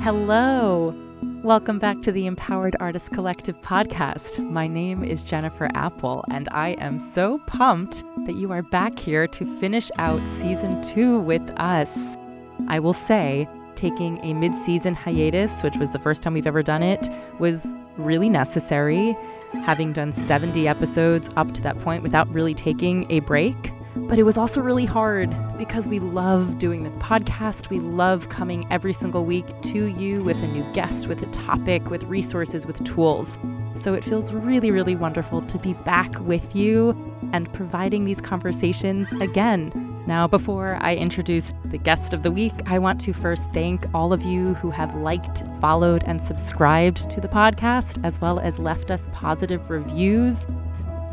Hello. Welcome back to the Empowered Artist Collective podcast. My name is Jennifer Apple, and I am so pumped that you are back here to finish out season two with us. I will say, taking a mid season hiatus, which was the first time we've ever done it, was really necessary. Having done 70 episodes up to that point without really taking a break but it was also really hard because we love doing this podcast. We love coming every single week to you with a new guest, with a topic, with resources, with tools. So it feels really, really wonderful to be back with you and providing these conversations again. Now, before I introduce the guest of the week, I want to first thank all of you who have liked, followed, and subscribed to the podcast, as well as left us positive reviews.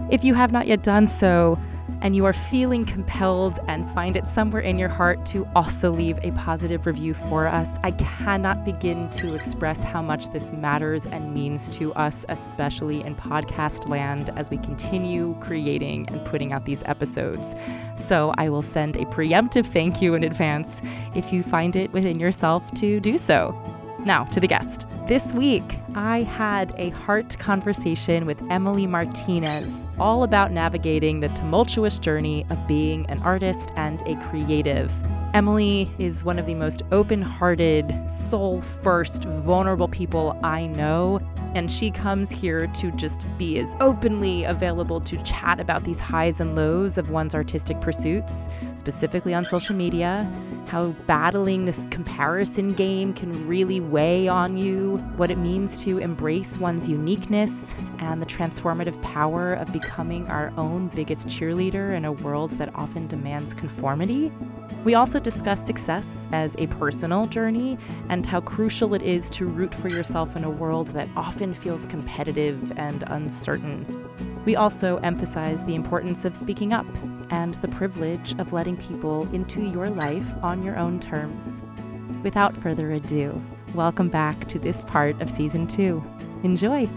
If you have not yet done so, and you are feeling compelled and find it somewhere in your heart to also leave a positive review for us, I cannot begin to express how much this matters and means to us, especially in podcast land as we continue creating and putting out these episodes. So I will send a preemptive thank you in advance if you find it within yourself to do so. Now, to the guest. This week, I had a heart conversation with Emily Martinez, all about navigating the tumultuous journey of being an artist and a creative. Emily is one of the most open hearted, soul first, vulnerable people I know. And she comes here to just be as openly available to chat about these highs and lows of one's artistic pursuits, specifically on social media, how battling this comparison game can really weigh on you, what it means to embrace one's uniqueness, and the transformative power of becoming our own biggest cheerleader in a world that often demands conformity. We also discuss success as a personal journey and how crucial it is to root for yourself in a world that often feels competitive and uncertain. We also emphasize the importance of speaking up and the privilege of letting people into your life on your own terms. Without further ado, welcome back to this part of season two. Enjoy!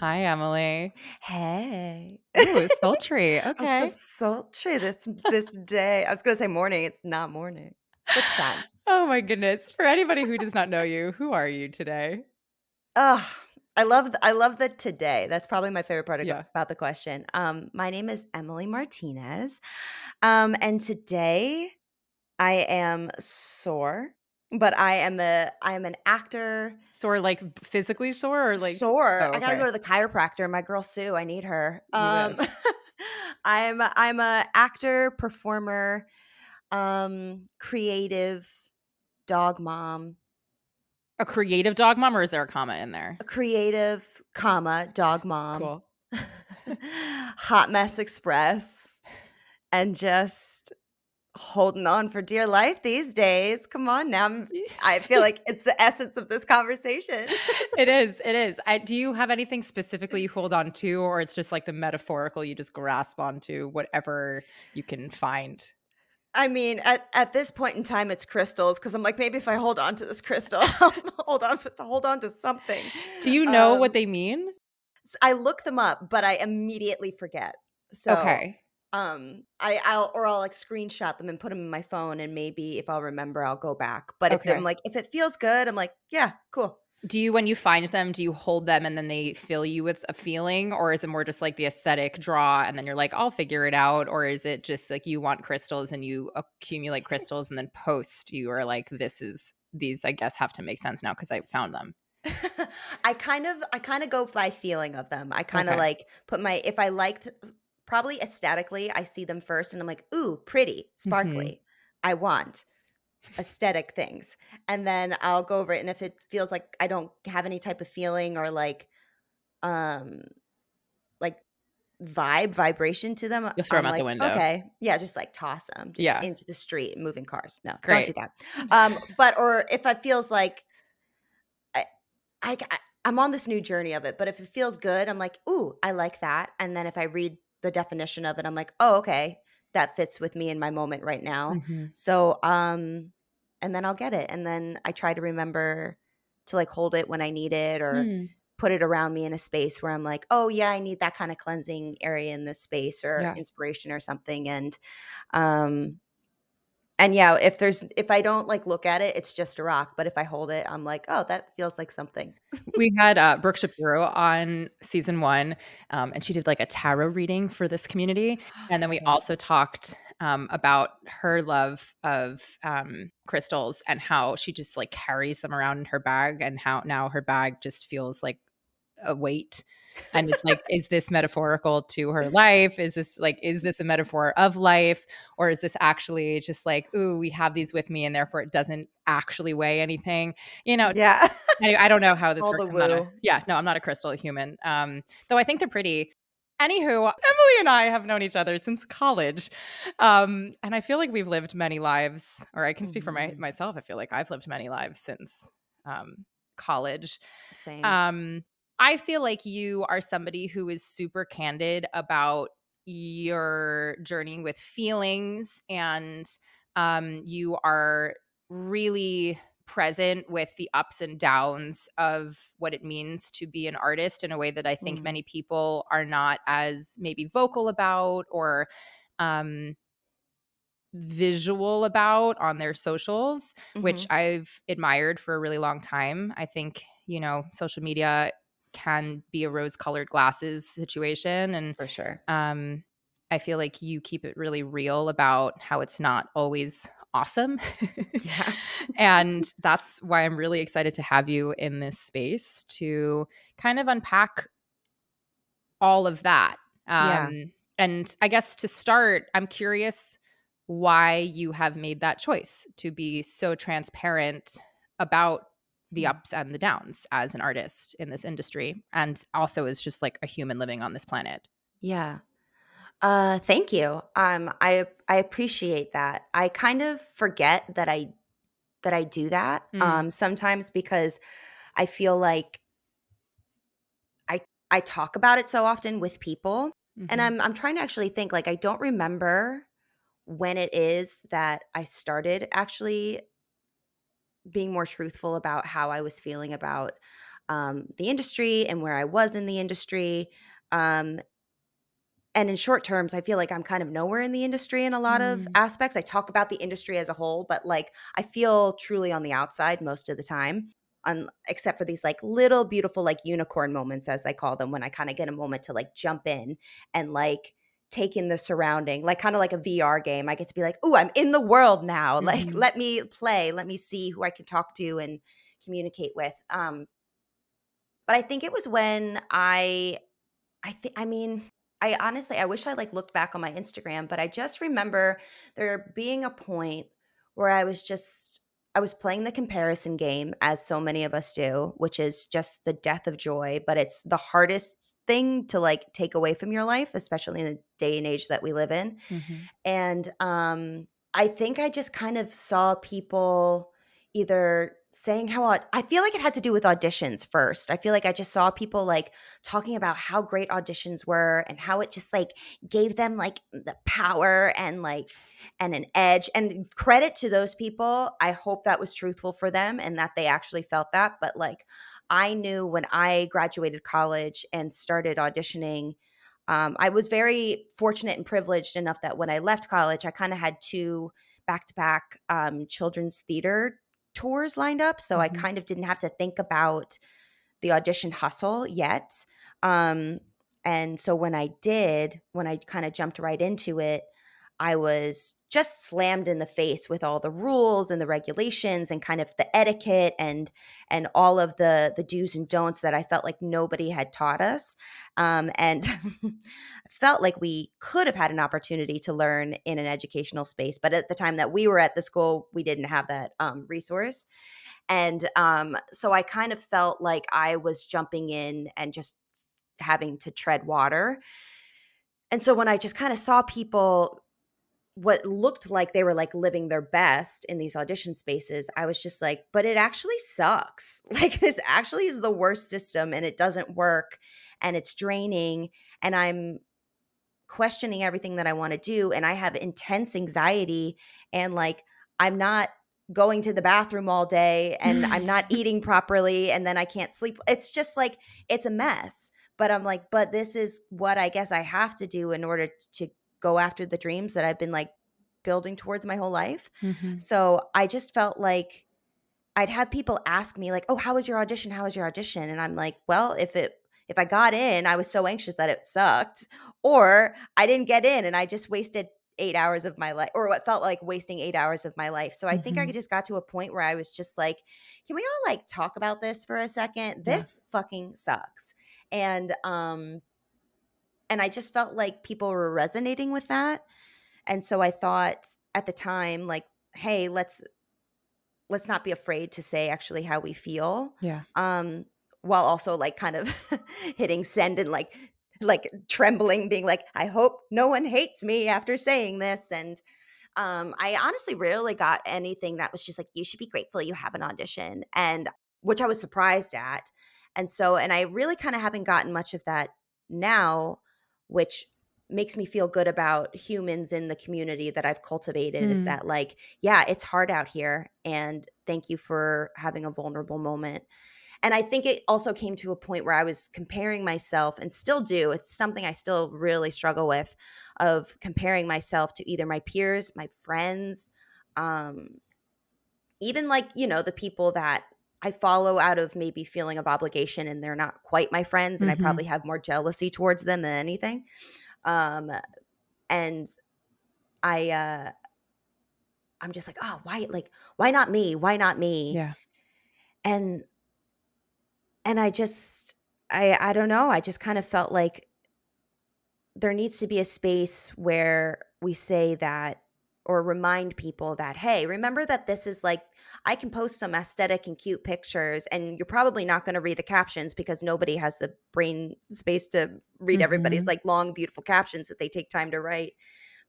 Hi, Emily. Hey. Ooh, sultry. Okay. So sultry this this day. I was gonna say morning. It's not morning. It's time. oh my goodness. For anybody who does not know you, who are you today? Oh, I love th- I love the today. That's probably my favorite part of, Yeah. about the question. Um, my name is Emily Martinez, um, and today I am sore, but I am a I am an actor. Sore like physically sore or like sore. Oh, I gotta go to the chiropractor. My girl Sue, I need her. Um. I'm I'm a actor, performer, um, creative, dog mom, a creative dog mom or is there a comma in there? a creative, comma dog mom, Cool. hot mess express, and just holding on for dear life these days. Come on now, I'm- I feel like it's the essence of this conversation. it is. It is. I, do you have anything specifically you hold on to, or it's just like the metaphorical you just grasp onto whatever you can find? I mean, at, at this point in time, it's crystals because I'm like, maybe if I hold on to this crystal, I'll hold on to hold on to something. Do you know Um, what they mean? I look them up, but I immediately forget. So, okay. Um, I I'll or I'll like screenshot them and put them in my phone, and maybe if I'll remember, I'll go back. But if I'm like, if it feels good, I'm like, yeah, cool. Do you, when you find them, do you hold them and then they fill you with a feeling, or is it more just like the aesthetic draw and then you're like, I'll figure it out, or is it just like you want crystals and you accumulate crystals and then post you are like, this is these, I guess, have to make sense now because I found them. I kind of I kind of go by feeling of them. I kind of Okay. like put my if I liked probably aesthetically, I see them first and I'm like, ooh, pretty, sparkly. I want aesthetic things. And then I'll go over it. And if it feels like I don't have any type of feeling or like um like vibe, vibration to them, You'll throw I'm out the window. Okay. Yeah, just like toss them just Yeah. into the street, moving cars. No, Great. don't do that. Um, but or if it feels like I, I I- I'm on this new journey of it, but if it feels good, I'm like, ooh, I like that. And then if I read the definition of it, I'm like, oh, okay, that fits with me in my moment right now. Mhm. So, um, and then I'll get it. And then I try to remember to like hold it when I need it or Hmm. put it around me in a space where I'm like, oh yeah, I need that kind of cleansing area in this space or Yeah. inspiration or something. And um and yeah, if there's if I don't like look at it, it's just a rock. But if I hold it, I'm like, oh, that feels like something. we had uh, Brooke Shapiro on season one, um, and she did like a tarot reading for this community. And then we also talked um, about her love of um, crystals and how she just like carries them around in her bag, and how now her bag just feels like a weight and it's like is this metaphorical to her life is this like is this a metaphor of life or is this actually just like ooh we have these with me and therefore it doesn't actually weigh anything you know yeah anyway, i don't know how this All works a, yeah no i'm not a crystal human um though i think they're pretty Anywho, Emily and I have known each other since college. Um, and I feel like we've lived many lives, or I can speak for my, mm-hmm. myself. I feel like I've lived many lives since um, college. Same. Um, I feel like you are somebody who is super candid about your journey with feelings and um, you are really present with the ups and downs of what it means to be an artist in a way that I think mm. many people are not as maybe vocal about or um, visual about on their socials, mm-hmm. which I've admired for a really long time. I think, you know, social media can be a rose colored glasses situation and for sure. um i feel like you keep it really real about how it's not always awesome. Yeah. And that's why i'm really excited to have you in this space to kind of unpack all of that um yeah. and i guess to start i'm curious why you have made that choice to be so transparent about the ups and the downs as an artist in this industry and also as just like a human living on this planet. Yeah. Uh thank you. Um I I appreciate that. I kind of forget that I that I do that mm. um sometimes because I feel like I I talk about it so often with people mm-hmm. and I'm I'm trying to actually think like I don't remember when it is that I started actually being more truthful about how I was feeling about um, the industry and where I was in the industry. Um, and in short terms, I feel like I'm kind of nowhere in the industry in a lot mm. of aspects. I talk about the industry as a whole, but like I feel truly on the outside most of the time. On, except for these like little beautiful like unicorn moments as they call them when I kind of get a moment to like jump in and like take in the surrounding, like kind of like a VR game. I get to be like, oh, I'm in the world now. Mm-hmm. Like, let me play. Let me see who I can talk to and communicate with. Um, but I think it was when I, I think, I mean, I honestly, I wish I like looked back on my Instagram, but I just remember there being a point where I was just I was playing the comparison game, as so many of us do, which is just the death of joy, but it's the hardest thing to like take away from your life, especially in the day and age that we live in. Mm-hmm. And um, I think I just kind of saw people either saying how I feel like it had to do with auditions first. I feel like I just saw people like talking about how great auditions were and how it just like gave them like the power and like and an edge and credit to those people. I hope that was truthful for them and that they actually felt that, but like I knew when I graduated college and started auditioning um, I was very fortunate and privileged enough that when I left college, I kind of had two back to back children's theater tours lined up. So mm-hmm. I kind of didn't have to think about the audition hustle yet. Um, and so when I did, when I kind of jumped right into it, I was just slammed in the face with all the rules and the regulations and kind of the etiquette and and all of the the do's and don'ts that I felt like nobody had taught us, um, and felt like we could have had an opportunity to learn in an educational space. But at the time that we were at the school, we didn't have that um, resource, and um, so I kind of felt like I was jumping in and just having to tread water. And so when I just kind of saw people what looked like they were like living their best in these audition spaces, I was just like, but it actually sucks. Like, this actually is the worst system and it doesn't work and it's draining. And I'm questioning everything that I want to do. And I have intense anxiety and like, I'm not going to the bathroom all day and I'm not eating properly and then I can't sleep. It's just like, it's a mess. But I'm like, but this is what I guess I have to do in order to go after the dreams that I've been like building towards my whole life. Mm-hmm. So I just felt like I'd have people ask me like, "Oh, how was your audition? How was your audition?" And I'm like, "Well, if it if I got in, I was so anxious that it sucked, or I didn't get in and I just wasted eight hours of my life or what felt like wasting eight hours of my life. So I mm-hmm. think I mm-hmm. just got to a point where I was just like, can we all like talk about this for a second? This yeah. fucking sucks. And um and I just felt like people were resonating with that. And so I thought at the time, like, hey, let's let's not be afraid to say actually how we feel. Yeah. Um, while also like kind of hitting send and like like trembling, being like, I hope no one hates me after saying this. And um, I honestly rarely got anything that was just like, you should be grateful you have an audition. And which I was surprised at. And so, and I really kind of haven't gotten much of that now, which makes me feel good about humans in the community that I've cultivated mm. is that like, yeah, it's hard out here. And thank you for having a vulnerable moment. And I think it also came to a point where I was comparing myself and still do. It's something I still really struggle with of comparing myself to either my peers, my friends, um, even like, you know, the people that I follow out of maybe feeling of obligation and they're not quite my friends and mm-hmm. I probably have more jealousy towards them than anything. Um, and I, uh, I'm just like, oh, why, like, why not me? Why not me? Yeah. And and I just I I don't know, I just kind of felt like there needs to be a space where we say that or remind people that hey, remember that this is like I can post some aesthetic and cute pictures and you're probably not going to read the captions because nobody has the brain space to read mm-hmm. everybody's like long beautiful captions that they take time to write.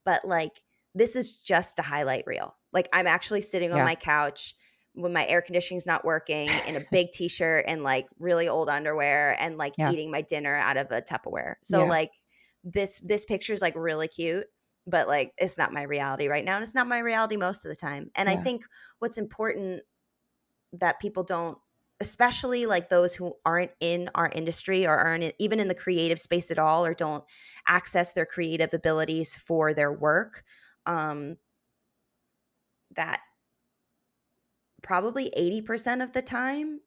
But like this is just a highlight reel. Like I'm actually sitting on my couch when my air conditioning's not working in a big t-shirt and like really old underwear and like yeah. eating my dinner out of a Tupperware. So yeah. like this this picture is like really cute, but like it's not my reality right now and it's not my reality most of the time. And yeah. I think what's important that people don't especially like those who aren't in our industry or aren't even in the creative space at all or don't access their creative abilities for their work um that probably 80% of the time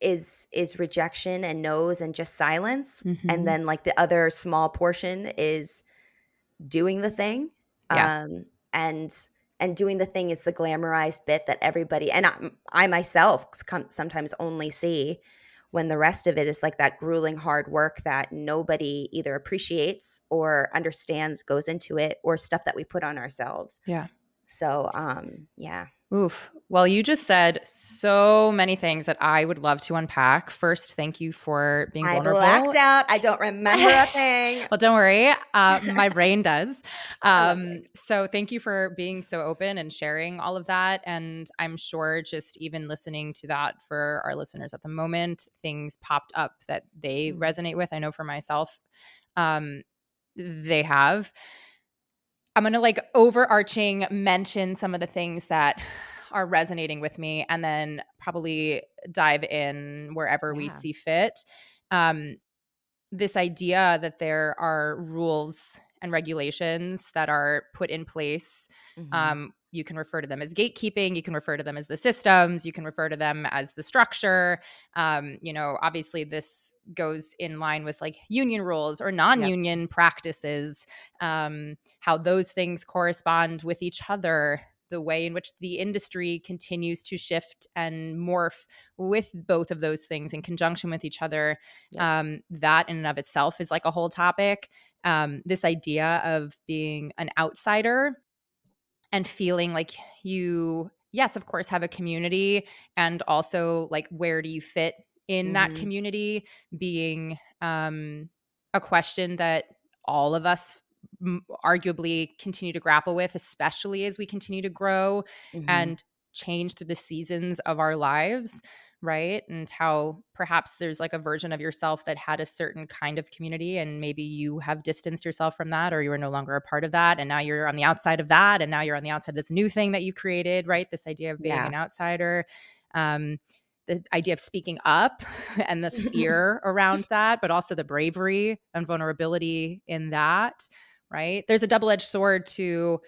is is rejection and no's and just silence mm-hmm. and then like the other small portion is doing the thing yeah. um and and doing the thing is the glamorized bit that everybody and I, I myself sometimes only see when the rest of it is like that grueling hard work that nobody either appreciates or understands goes into it or stuff that we put on ourselves. Yeah. So um yeah Oof. Well, you just said so many things that I would love to unpack. First, thank you for being I vulnerable. I blacked out. I don't remember a thing. well, don't worry. Uh, my brain does. Um, so, thank you for being so open and sharing all of that. And I'm sure just even listening to that for our listeners at the moment, things popped up that they mm. resonate with. I know for myself, um, they have. I'm going to like overarching mention some of the things that are resonating with me and then probably dive in wherever yeah. we see fit. Um, this idea that there are rules and regulations that are put in place mm-hmm. um, you can refer to them as gatekeeping you can refer to them as the systems you can refer to them as the structure um, you know obviously this goes in line with like union rules or non-union yep. practices um, how those things correspond with each other the way in which the industry continues to shift and morph with both of those things in conjunction with each other yep. um, that in and of itself is like a whole topic um, this idea of being an outsider and feeling like you yes of course have a community and also like where do you fit in mm-hmm. that community being um a question that all of us m- arguably continue to grapple with especially as we continue to grow mm-hmm. and change through the seasons of our lives right? And how perhaps there's like a version of yourself that had a certain kind of community and maybe you have distanced yourself from that or you are no longer a part of that and now you're on the outside of that and now you're on the outside of this new thing that you created, right? This idea of being yeah. an outsider. Um, the idea of speaking up and the fear around that, but also the bravery and vulnerability in that, right? There's a double edged sword to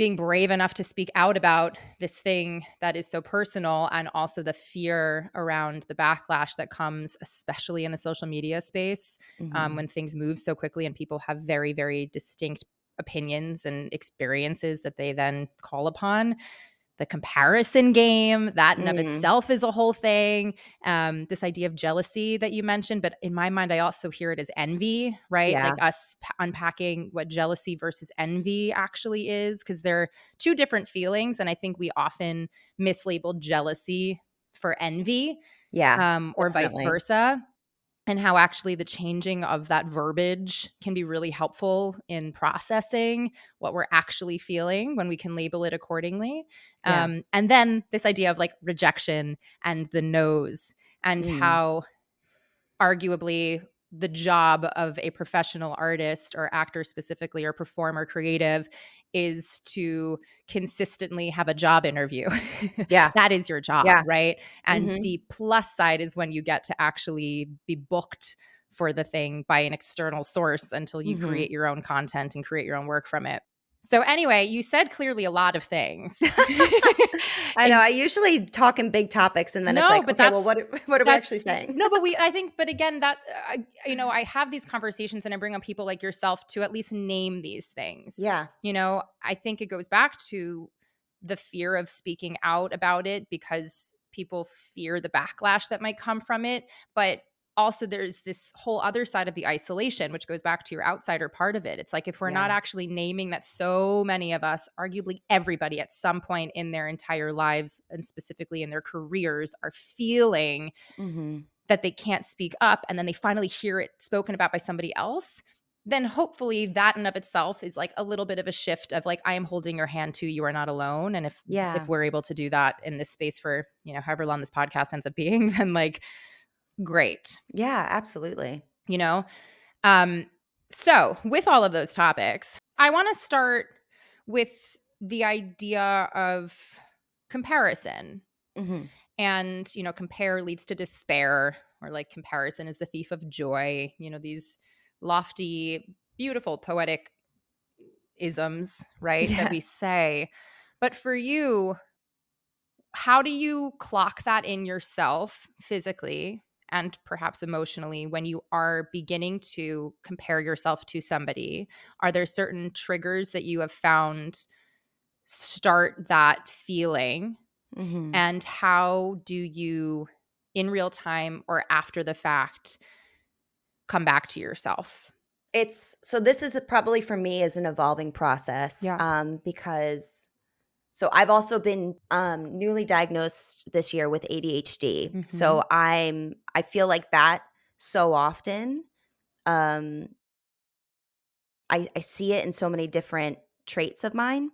being brave enough to speak out about this thing that is so personal and also the fear around the backlash that comes especially in the social media space um, mm-hmm. um, when things move so quickly and people have very very distinct opinions and experiences that they then call upon the comparison game that in mm. of itself is a whole thing um, this idea of jealousy that you mentioned but in my mind i also hear it as envy right yeah. like us p- unpacking what jealousy versus envy actually is because they're two different feelings and i think we often mislabel jealousy for envy yeah um, or definitely. vice versa and how actually the changing of that verbiage can be really helpful in processing what we're actually feeling when we can label it accordingly. Yeah. Um, and then this idea of like rejection and the no's and mm. how arguably the job of a professional artist or actor specifically or performer creative is to consistently have a job interview. Yeah. that is your job, yeah. right? And mm-hmm. the plus side is when you get to actually be booked for the thing by an external source until you mm-hmm. create your own content and create your own work from it. So anyway, you said clearly a lot of things. I know. I usually talk in big topics, and then no, it's like, but okay, well, what what are we actually saying? no, but we. I think, but again, that uh, you know, I have these conversations, and I bring on people like yourself to at least name these things. Yeah. You know, I think it goes back to the fear of speaking out about it because people fear the backlash that might come from it, but also there's this whole other side of the isolation which goes back to your outsider part of it it's like if we're yeah. not actually naming that so many of us arguably everybody at some point in their entire lives and specifically in their careers are feeling mm-hmm. that they can't speak up and then they finally hear it spoken about by somebody else then hopefully that in of itself is like a little bit of a shift of like i am holding your hand too you are not alone and if yeah if we're able to do that in this space for you know however long this podcast ends up being then like great. Yeah, absolutely. You know? Um, so with all of those topics, I want to start with the idea of comparison. Mm-hmm. And, you know, compare leads to despair, or like comparison is the thief of joy. You know, these lofty, beautiful, poetic isms, right? Yeah. That we say. But for you, how do you clock that in yourself physically and perhaps emotionally when you are beginning to compare yourself to somebody? Are there certain triggers that you have found start that feeling? Mm-hmm. And how do you, in real time or after the fact, come back to yourself? It's so this is probably for me is an evolving process. Yeah. Um, because so I've also been um, newly diagnosed this year with ADHD. Mm-hmm. So I'm I feel like that so often. Um, I I see it in so many different traits of mine,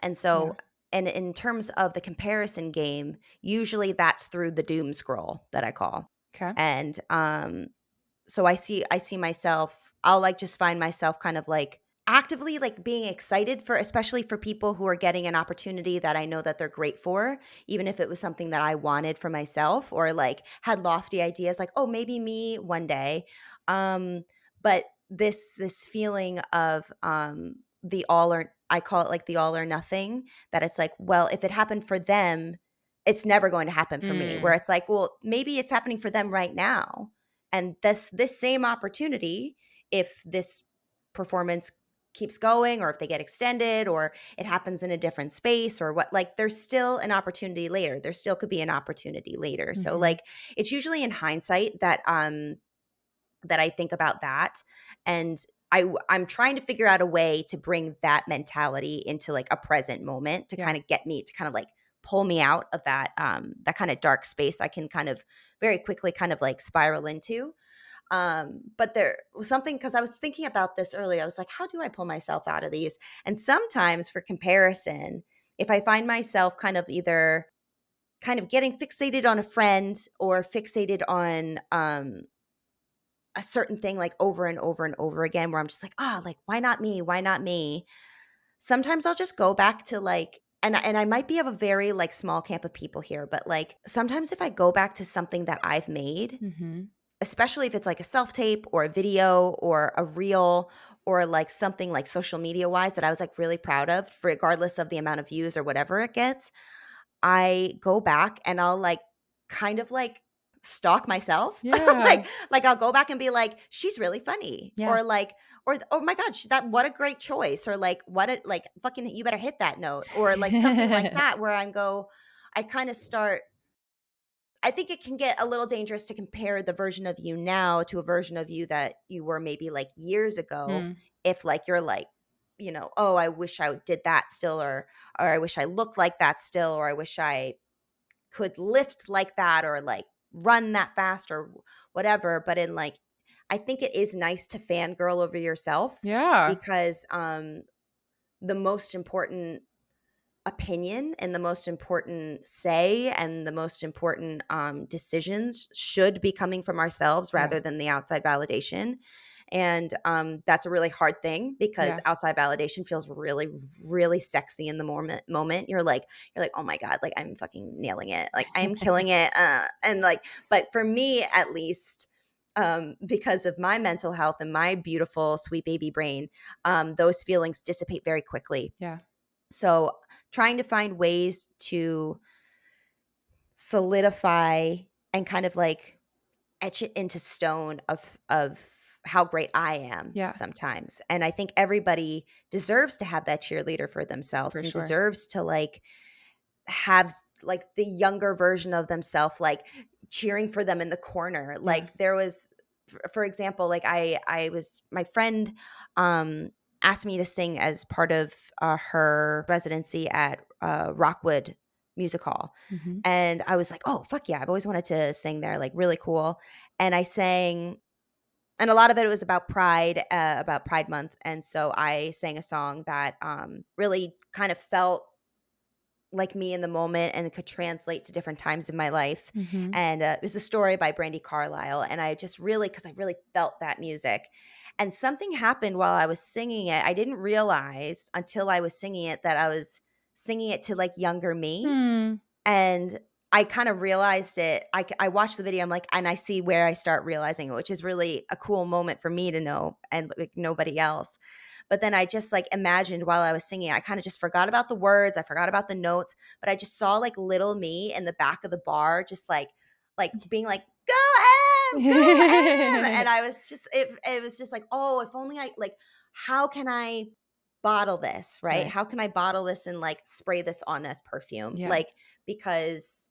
and so. Yeah. And in terms of the comparison game, usually that's through the doom scroll that I call. Okay. And um, so I see I see myself. I'll like just find myself kind of like actively like being excited for especially for people who are getting an opportunity that I know that they're great for even if it was something that I wanted for myself or like had lofty ideas like oh maybe me one day um but this this feeling of um the all or I call it like the all or nothing that it's like well if it happened for them it's never going to happen for mm. me where it's like well maybe it's happening for them right now and this this same opportunity if this performance keeps going or if they get extended or it happens in a different space or what like there's still an opportunity later there still could be an opportunity later mm-hmm. so like it's usually in hindsight that um that i think about that and I I'm trying to figure out a way to bring that mentality into like a present moment to yeah. kind of get me to kind of like pull me out of that um that kind of dark space I can kind of very quickly kind of like spiral into. Um, but there was something because I was thinking about this earlier. I was like, how do I pull myself out of these? And sometimes for comparison, if I find myself kind of either kind of getting fixated on a friend or fixated on um a certain thing like over and over and over again where I'm just like, ah, oh, like why not me? Why not me? Sometimes I'll just go back to like and and I might be of a very like small camp of people here, but like sometimes if I go back to something that I've made, mm-hmm especially if it's like a self tape or a video or a reel or like something like social media wise that I was like really proud of, regardless of the amount of views or whatever it gets, I go back and I'll like kind of like stalk myself. Yeah. like like I'll go back and be like, she's really funny. Yeah. Or like, or oh my God, she, that what a great choice. Or like, what a like fucking you better hit that note. Or like something like that where I go, I kind of start I think it can get a little dangerous to compare the version of you now to a version of you that you were maybe like years ago. Mm. If like you're like, you know, oh, I wish I did that still, or or I wish I looked like that still, or I wish I could lift like that, or like run that fast, or whatever. But in like, I think it is nice to fangirl over yourself Yeah. because um the most important opinion and the most important say and the most important um, decisions should be coming from ourselves Yeah. rather than the outside validation and um, that's a really hard thing because Yeah. outside validation feels really really sexy in the moment moment you're like you're like oh my god like i'm fucking nailing it like i'm killing it uh, and like but for me at least um, because of my mental health and my beautiful sweet baby brain um, those feelings dissipate very quickly Yeah. So trying to find ways to solidify and kind of like etch it into stone of of how great I am Yeah. sometimes. And I think everybody deserves to have that cheerleader for themselves For and sure. deserves to like have like the younger version of themselves like cheering for them in the corner. Like there was for example, like I I was my friend um asked me to sing as part of uh, her residency at uh, Rockwood Music Hall. Mhm. And I was like, oh, fuck yeah. I've always wanted to sing there, like really cool. And I sang, and a lot of it was about Pride, uh, about Pride Month. And so I sang a song that um, really kind of felt like me in the moment and could translate to different times in my life. Mhm. And uh, it was a story by Brandi Carlile. And I just really, because I really felt that music. And something happened while I was singing it. I didn't realize until I was singing it that I was singing it to like younger me Hmm. and I kind of realized it. I, I watched the video. I'm like, and I see where I start realizing it, which is really a cool moment for me to know and like nobody else. But then I just like imagined while I was singing, I kind of just forgot about the words. I forgot about the notes, but I just saw like little me in the back of the bar, just like, like being like, go M, go M. and I was just, it, it was just like, oh, if only I like, how can I bottle this, right? Right. How can I bottle this and like spray this on as perfume? Yeah. Like, because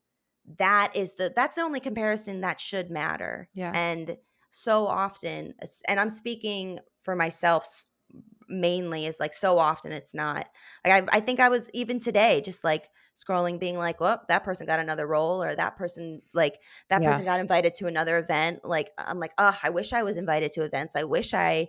that is the that's the only comparison that should matter Yeah. and so often and i'm speaking for myself mainly is like so often it's not like I, I think i was even today just like scrolling being like well that person got another role or that person like that Yeah. person got invited to another event like uh, i'm like oh i wish i was invited to events i wish i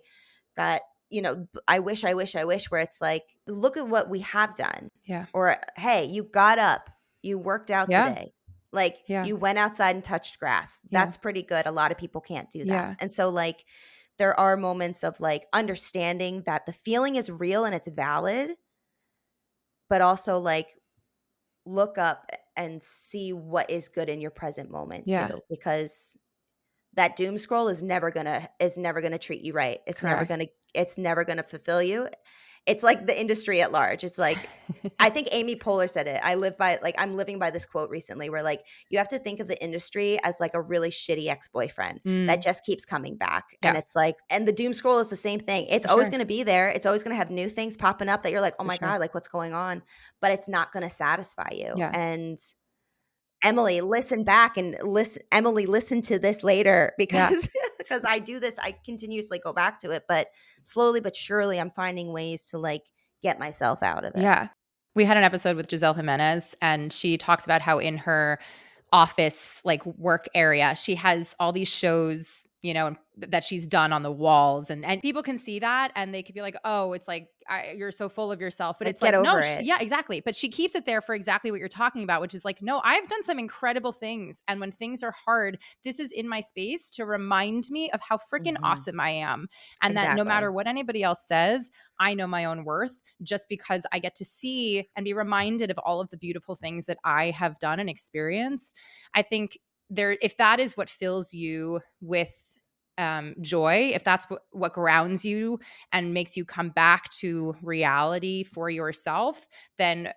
got you know i wish i wish i wish where it's like look at what we have done Yeah. or hey you got up you worked out Yeah. today like Yeah. you went outside and touched grass that's pretty good a lot of people can't do that Yeah. and so like there are moments of like understanding that the feeling is real and it's valid but also like look up and see what is good in your present moment Yeah. too because that doom scroll is never gonna is never gonna treat you right it's never gonna it's never gonna fulfill you it's like the industry at large it's like I think Amy Poehler said it. I live by like I'm living by this quote recently where like you have to think of the industry as like a really shitty ex-boyfriend Mm. that just keeps coming back. And it's like and the doom scroll is the same thing. It's For always sure. going to be there. It's always going to have new things popping up that you're like, "Oh For my sure. god, like what's going on?" But it's not going to satisfy you. Yeah. And Emily, listen back and listen Emily listen to this later because because I do this I continuously go back to it, but slowly but surely I'm finding ways to like get myself out of it. Yeah. We had an episode with Giselle Jimenez, and she talks about how in her office, like work area, she has all these shows, you know, that she's done on the walls, and and people can see that, and they could be like, "Oh, it's like I, you're so full of yourself," but Like, it's get like, no, it. yeah, exactly. But she keeps it there for exactly what you're talking about, which is like, no, I've done some incredible things, and when things are hard, this is in my space to remind me of how freaking Mhm. awesome I am, and that no matter what anybody else says, I know my own worth just because I get to see and be reminded of all of the beautiful things that I have done and experienced. I think there if that is what fills you with um, joy, if that's what, what grounds you and makes you come back to reality for yourself, then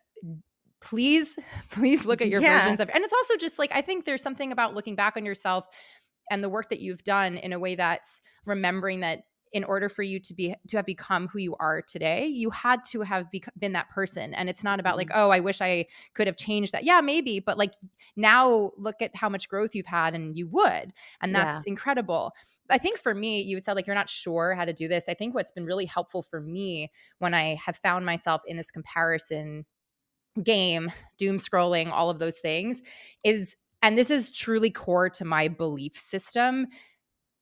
please, please look at your yeah. versions of and it's also just like I think there's something about looking back on yourself and the work that you've done in a way that's remembering that in order for you to be to have become who you are today you had to have been that person and it's not about like mm-hmm. oh i wish i could have changed that yeah maybe but like now look at how much growth you've had and you would and that's yeah. incredible I think for me, you would say like you're not sure how to do this. I think what's been really helpful for me when I have found myself in this comparison game, doom scrolling, all of those things is, and this is truly core to my belief system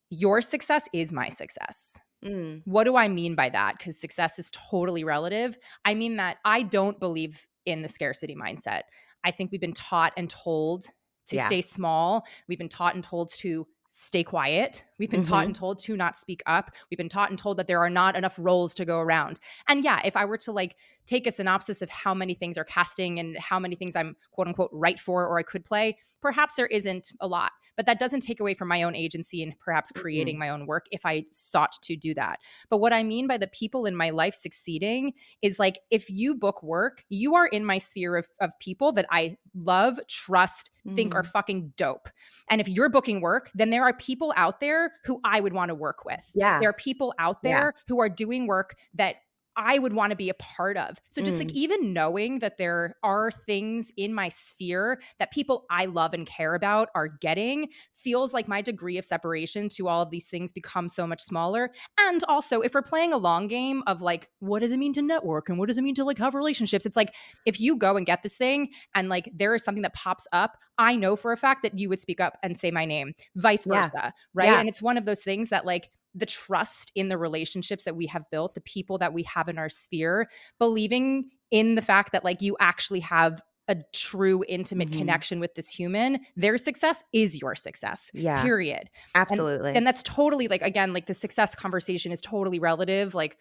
your success is my success. Mm. What do I mean by that? Because success is totally relative. I mean that I don't believe in the scarcity mindset. I think we've been taught and told to yeah. stay small. We've been taught and told to stay quiet. We've been mm-hmm. taught and told to not speak up. We've been taught and told that there are not enough roles to go around. And yeah, if I were to like take a synopsis of how many things are casting and how many things I'm quote unquote right for or I could play, perhaps there isn't a lot. But that doesn't take away from my own agency and perhaps creating mm-hmm. my own work if I sought to do that. But what I mean by the people in my life succeeding is like if you book work, you are in my sphere of, of people that I love, trust, mm-hmm. think are mm-hmm. fucking dope. And if you're booking work, then there are people out there who I would want to work with. Yeah. There are people out there yeah. who are doing work that I would want to be a part of. So just mm. like even knowing that there are things in my sphere that people I love and care about are getting feels like my degree of separation to all of these things becomes so much smaller. And also, if we're playing a long game of like, what does it mean to network and what does it mean to like have relationships? It's like if you go and get this thing and like there is something that pops up, I know for a fact that you would speak up and say my name, vice versa. Yeah. Right. Yeah. And it's one of those things that like the trust in the relationships that we have built, the people that we have in our sphere, believing in the fact that like you actually have a true intimate mm-hmm. connection with this human, their success is your success. Yeah. Period. Absolutely. And, and that's totally like again, like the success conversation is totally relative. Like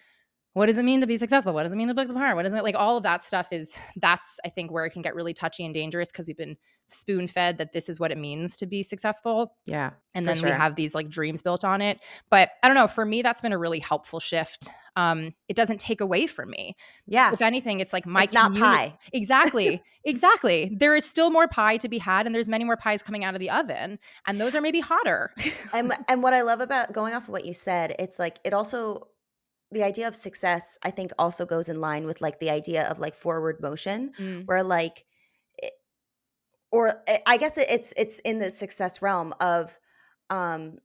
what does it mean to be successful? What does it mean to book the part? What does it like? All of that stuff is that's I think where it can get really touchy and dangerous because we've been spoon fed that this is what it means to be successful. Yeah, and then sure. we have these like dreams built on it. But I don't know. For me, that's been a really helpful shift. Um, it doesn't take away from me. Yeah. If anything, it's like my it's not pie. Exactly. exactly. There is still more pie to be had, and there's many more pies coming out of the oven, and those are maybe hotter. and and what I love about going off of what you said, it's like it also the idea of success i think also goes in line with like the idea of like forward motion mm. where like or eh, i guess it's it's in the success realm of um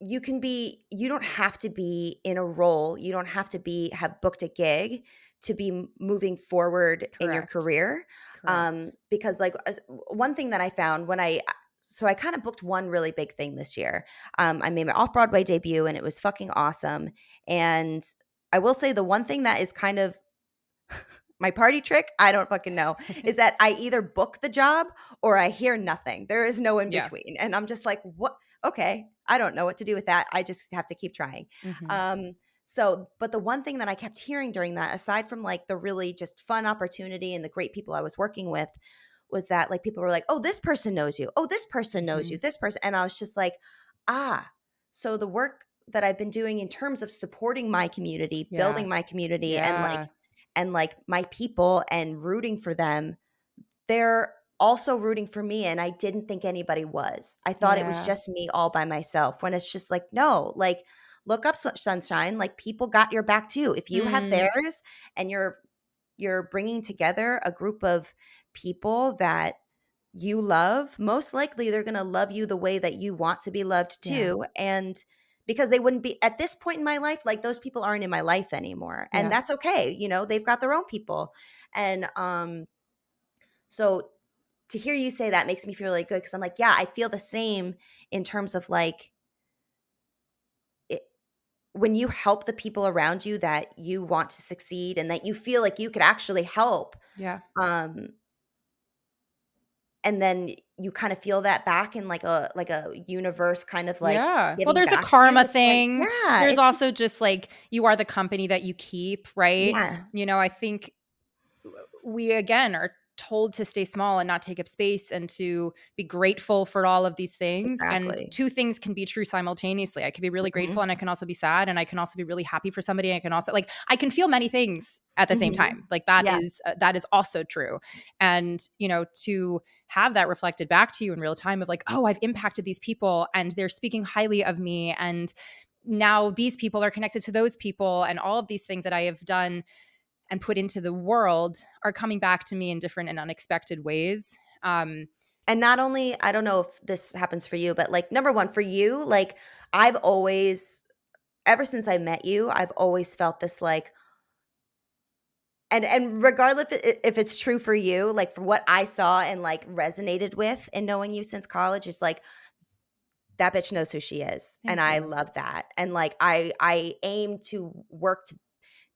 you can be you don't have to be in a role you don't have to be have booked a gig to be moving forward Correct. in your career Correct. um because like one thing that i found when i so I kind of booked one really big thing this year. Um, I made my off Broadway debut and it was fucking awesome. And I will say the one thing that is kind of my party trick, I don't fucking know, is that I either book the job or I hear nothing. There is no in between. Yeah. And I'm just like, what? Okay, I don't know what to do with that. I just have to keep trying. Mm-hmm. Um, so, but the one thing that I kept hearing during that, aside from like the really just fun opportunity and the great people I was working with, was that like people were like, oh, this person knows you. Oh, this person knows mm-hmm. you. This person. And I was just like, ah, so the work that I've been doing in terms of supporting my community, yeah. building my community yeah. and like and like my people and rooting for them, they're also rooting for me and I didn't think anybody was. I thought yeah. it was just me all by myself when it's just like no, like look up sunshine, like people got your back too. If you mm. have theirs and you're you're bringing together a group of people that you love, most likely they're going to love you the way that you want to be loved too. Yeah. And because they wouldn't be at this point in my life, like those people aren't in my life anymore. And yeah. that's okay. You know, they've got their own people. And um, so to hear you say that makes me feel really good because I'm like, yeah, I feel the same in terms of like, when you help the people around you that you want to succeed and that you feel like you could actually help yeah. um and then you kind of feel that back in like a like a universe kind of like yeah. Well there's a karma thing. Like, yeah there's also just like you are the company that you keep right? Yeah. You know i think we again are told to stay small and not take up space and to be grateful for all of these things Exactly. and two things can be true simultaneously i can be really Mhm. grateful and i can also be sad and i can also be really happy for somebody i can also like i can feel many things at the same Mhm. time like that is Yeah. uh, that is also true and you know to have that reflected back to you in real time of like oh i've impacted these people and they're speaking highly of me and now these people are connected to those people and all of these things that i have done and put into the world are coming back to me in different and unexpected ways um And not only, I don't know if this happens for you, but like number one, for you, like I've always, ever since I met you, I've always felt this like, and and regardless if, it, if it's true for you, like for what I saw and like resonated with in knowing you since college, is like that bitch knows who she is, Thank and I love that. And like I I aim to work to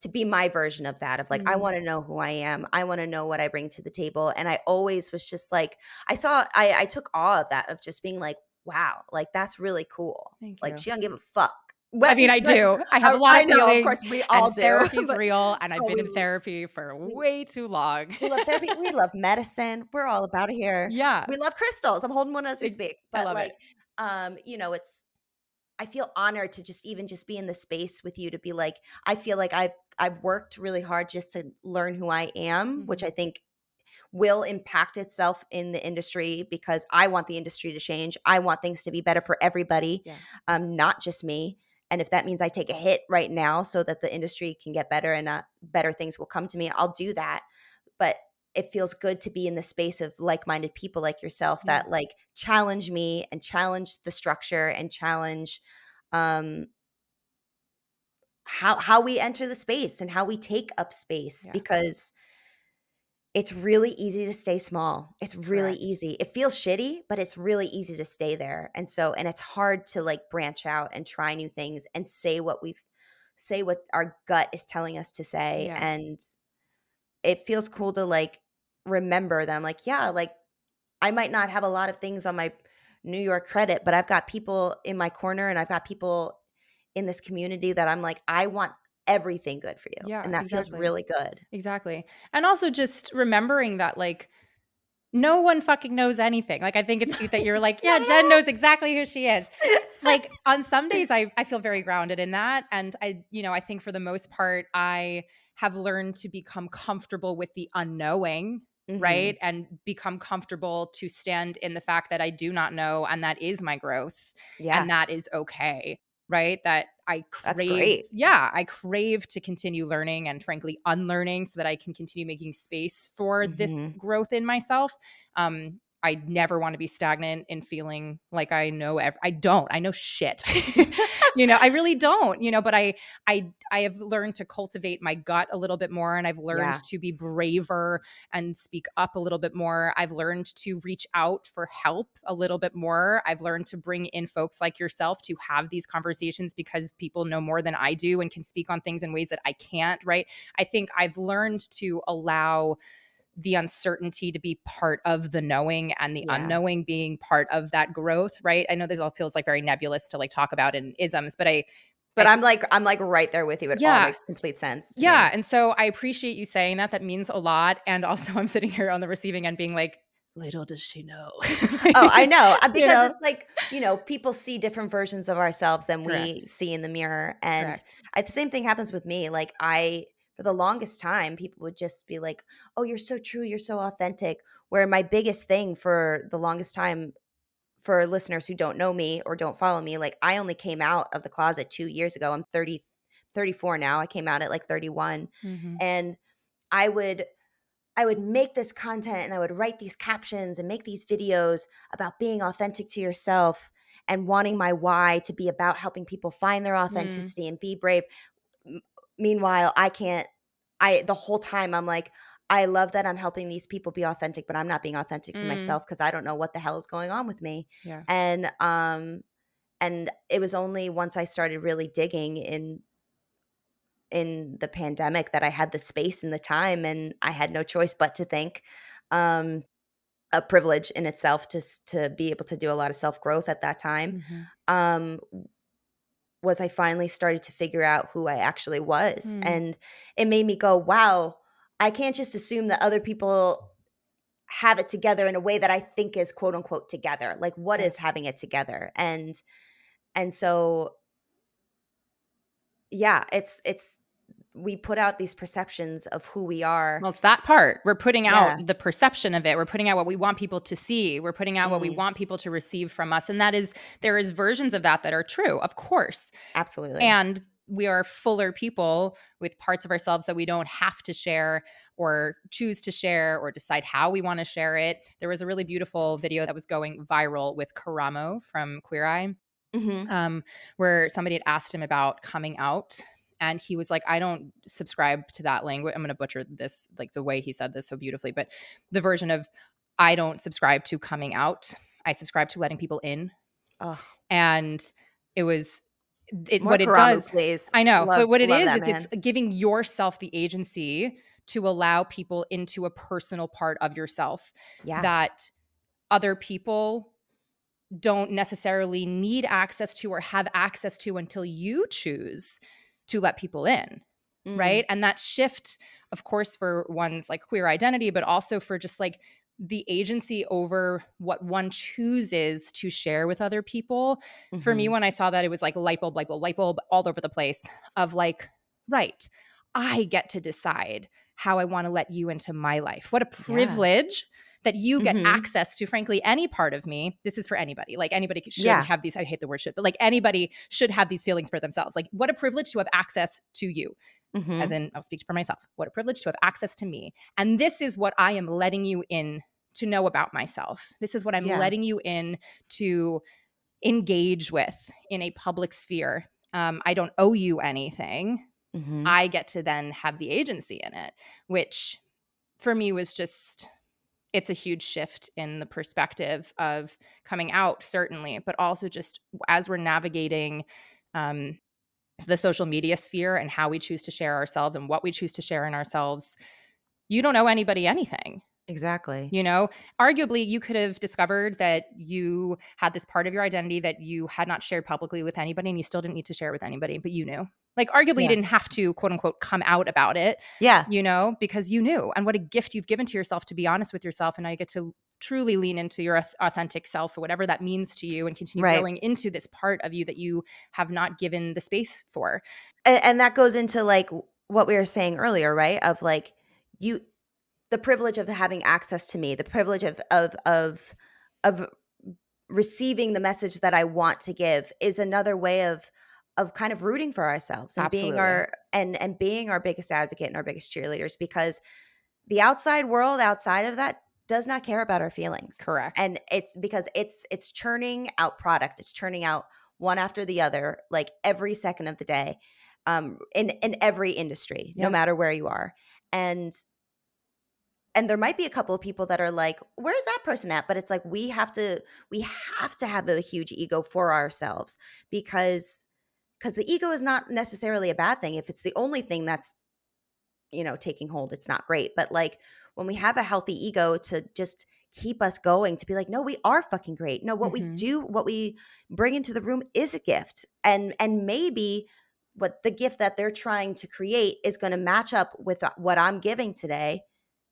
to be my version of that of like I Mhm. want to know who I am. I want to know what I bring to the table. And I always was just like I saw I I took awe of that of just being like, wow, like that's really cool. Thank Like you. she don't give a fuck. I mean, I do. I have a lot I of know, of course, we all do, Therapy's real, and I've Oh, been in therapy for we- way too long. We love therapy. we love medicine. We're all about it here. yeah, We love crystals. I'm holding one as we speak. I But love it. um, you know, it's I feel honored to just even just be in the space with you to be like, I feel like I've I've worked really hard just to learn who I am, which Mhm. I think will impact itself in the industry because I want the industry to change. I want things to be better for everybody, Yeah. um, not just me. And if that means I take a hit right now so that the industry can get better and uh, better things will come to me, I'll do that. But it feels good to be in the space of like-minded people like yourself Yeah. that like challenge me and challenge the structure and challenge um how how we enter the space and how we take up space Yeah. because it's really easy to stay small. It's really Correct. easy. It feels shitty, but it's really easy to stay there. And so and it's hard to like branch out and try new things and say what we've say what our gut is telling us to say Yeah. and it feels cool to like remember that I'm like yeah, like I might not have a lot of things on my New York credit, but I've got people in my corner and I've got people in this community that I'm like I want everything good for you. Yeah, and that feels really good. exactly. And also just remembering that like no one fucking knows anything. Like I think it's cute that you're like, yeah, Jen knows exactly who she is. Like on some days I I feel very grounded in that and I you know, I think for the most part I have learned to become comfortable with the unknowing Mhm. right and become comfortable to stand in the fact that i do not know and that is my growth Yeah. and that is okay right that i crave yeah i crave to continue learning and frankly unlearning so that i can continue making space for this Mm-hmm. growth in myself um I never want to be stagnant in feeling like I know ev- I don't. I know shit. you know, I really don't, you know, but I I I have learned to cultivate my gut a little bit more and I've learned Yeah. to be braver and speak up a little bit more. I've learned to reach out for help a little bit more. I've learned to bring in folks like yourself to have these conversations because people know more than I do and can speak on things in ways that I can't, right? I think I've learned to allow the uncertainty to be part of the knowing and the Yeah. unknowing being part of that growth, right? I know this all feels like very nebulous to like talk about in isms, but I But I- I'm like I'm like right there with you. It all makes complete sense. to me. yeah, and so I appreciate you saying that. That means a lot. And also I'm sitting here on the receiving end being like, little does she know. Oh, I know. uh, You Because know? it's like, you know, people see different versions of ourselves than we see in the mirror. And I, the same thing happens with me. Like I for the longest time, people would just be like, "Oh, you're so true, you're so authentic." Where my biggest thing for the longest time for listeners who don't know me or don't follow me, like I only came out of the closet 2 years ago. I'm 30 34 now. I came out at like 31 Mhm. and I would I would make this content and I would write these captions and make these videos about being authentic to yourself and wanting my why to be about helping people find their authenticity and be brave. Meanwhile, I can't I the whole time I'm like I love that I'm helping these people be authentic, but I'm not being authentic to Mm. myself because I don't know what the hell is going on with me. Yeah. And um and it was only once I started really digging in in the pandemic that I had the space and the time and I had no choice but to think um a privilege in itself to to be able to do a lot of self-growth at that time Mhm. um was I finally started to figure out who I actually was Mm. and it made me go wow I can't just assume that other people have it together in a way that I think is quote unquote together. Like what Right. is having it together? And and so yeah, it's it's we put out these perceptions of who we are. Well, it's that part. We're putting out Yeah. the perception of it. We're putting out what we want people to see. We're putting out what we Mhm. want people to receive from us. And that is, there is versions of that that are true, of course. Absolutely. And we are fuller people with parts of ourselves that we don't have to share or choose to share or decide how we want to share it. There was a really beautiful video that was going viral with Karamo from Queer Eye Mhm. um, where somebody had asked him about coming out. And he was like, I don't subscribe to that language. I'm going to butcher this, like the way he said this so beautifully, but the version of I don't subscribe to coming out. I subscribe to letting people in. Ugh. And it was, it, what it Karamo, does, please. I know, Love- but what it is is is it's giving yourself the agency to allow people into a personal part of yourself yeah. that other people don't necessarily need access to or have access to until you choose to let people in Mhm. right and that shift of course for one's like queer identity but also for just like the agency over what one chooses to share with other people for me Mhm. when i saw that it was like light bulb light bulb light bulb all over the place of like right i get to decide how i want to let you into my life what a privilege that you get Mhm. access to frankly any part of me this is for anybody like anybody should Yeah. have these i hate the word should but like anybody should have these feelings for themselves like what a privilege to have access to you Mhm. as in I'll speak for myself. What a privilege to have access to me. And this is what I am letting you in to know about myself. This is what I'm Yeah. letting you in to engage with in a public sphere. Um, I don't owe you anything. Mhm. I get to then have the agency in it, which for me was just it's a huge shift in the perspective of coming out certainly but also just as we're navigating um, the social media sphere and how we choose to share ourselves and what we choose to share in ourselves you don't owe anybody anything exactly. you know arguably you could have discovered that you had this part of your identity that you had not shared publicly with anybody and you still didn't need to share with anybody but you knew like arguably you didn't have to quote unquote come out about it Yeah. you know, because you knew. And what a gift you've given to yourself to be honest with yourself. And now you get to truly lean into your authentic self or whatever that means to you and continue Right. growing into this part of you that you have not given the space for. and, and that goes into like what we were saying earlier right of like you the privilege of having access to me the privilege of of of of receiving the message that i want to give is another way of of kind of rooting for ourselves and being our and and being our biggest advocate and our biggest cheerleaders because the outside world outside of that does not care about our feelings Correct. and it's because it's it's churning out product it's churning out one after the other like every second of the day um in in every industry Yeah. no matter where you are and and there might be a couple of people that are like where's that person at? But it's like we have to we have to have a huge ego for ourselves because because the ego is not necessarily a bad thing. If it's the only thing that's you know taking hold it's not great. But like when we have a healthy ego to just keep us going to be like no we are fucking great. No what we Mhm. do what we bring into the room is a gift. And and maybe what the gift that they're trying to create is going to match up with uh, what i'm giving today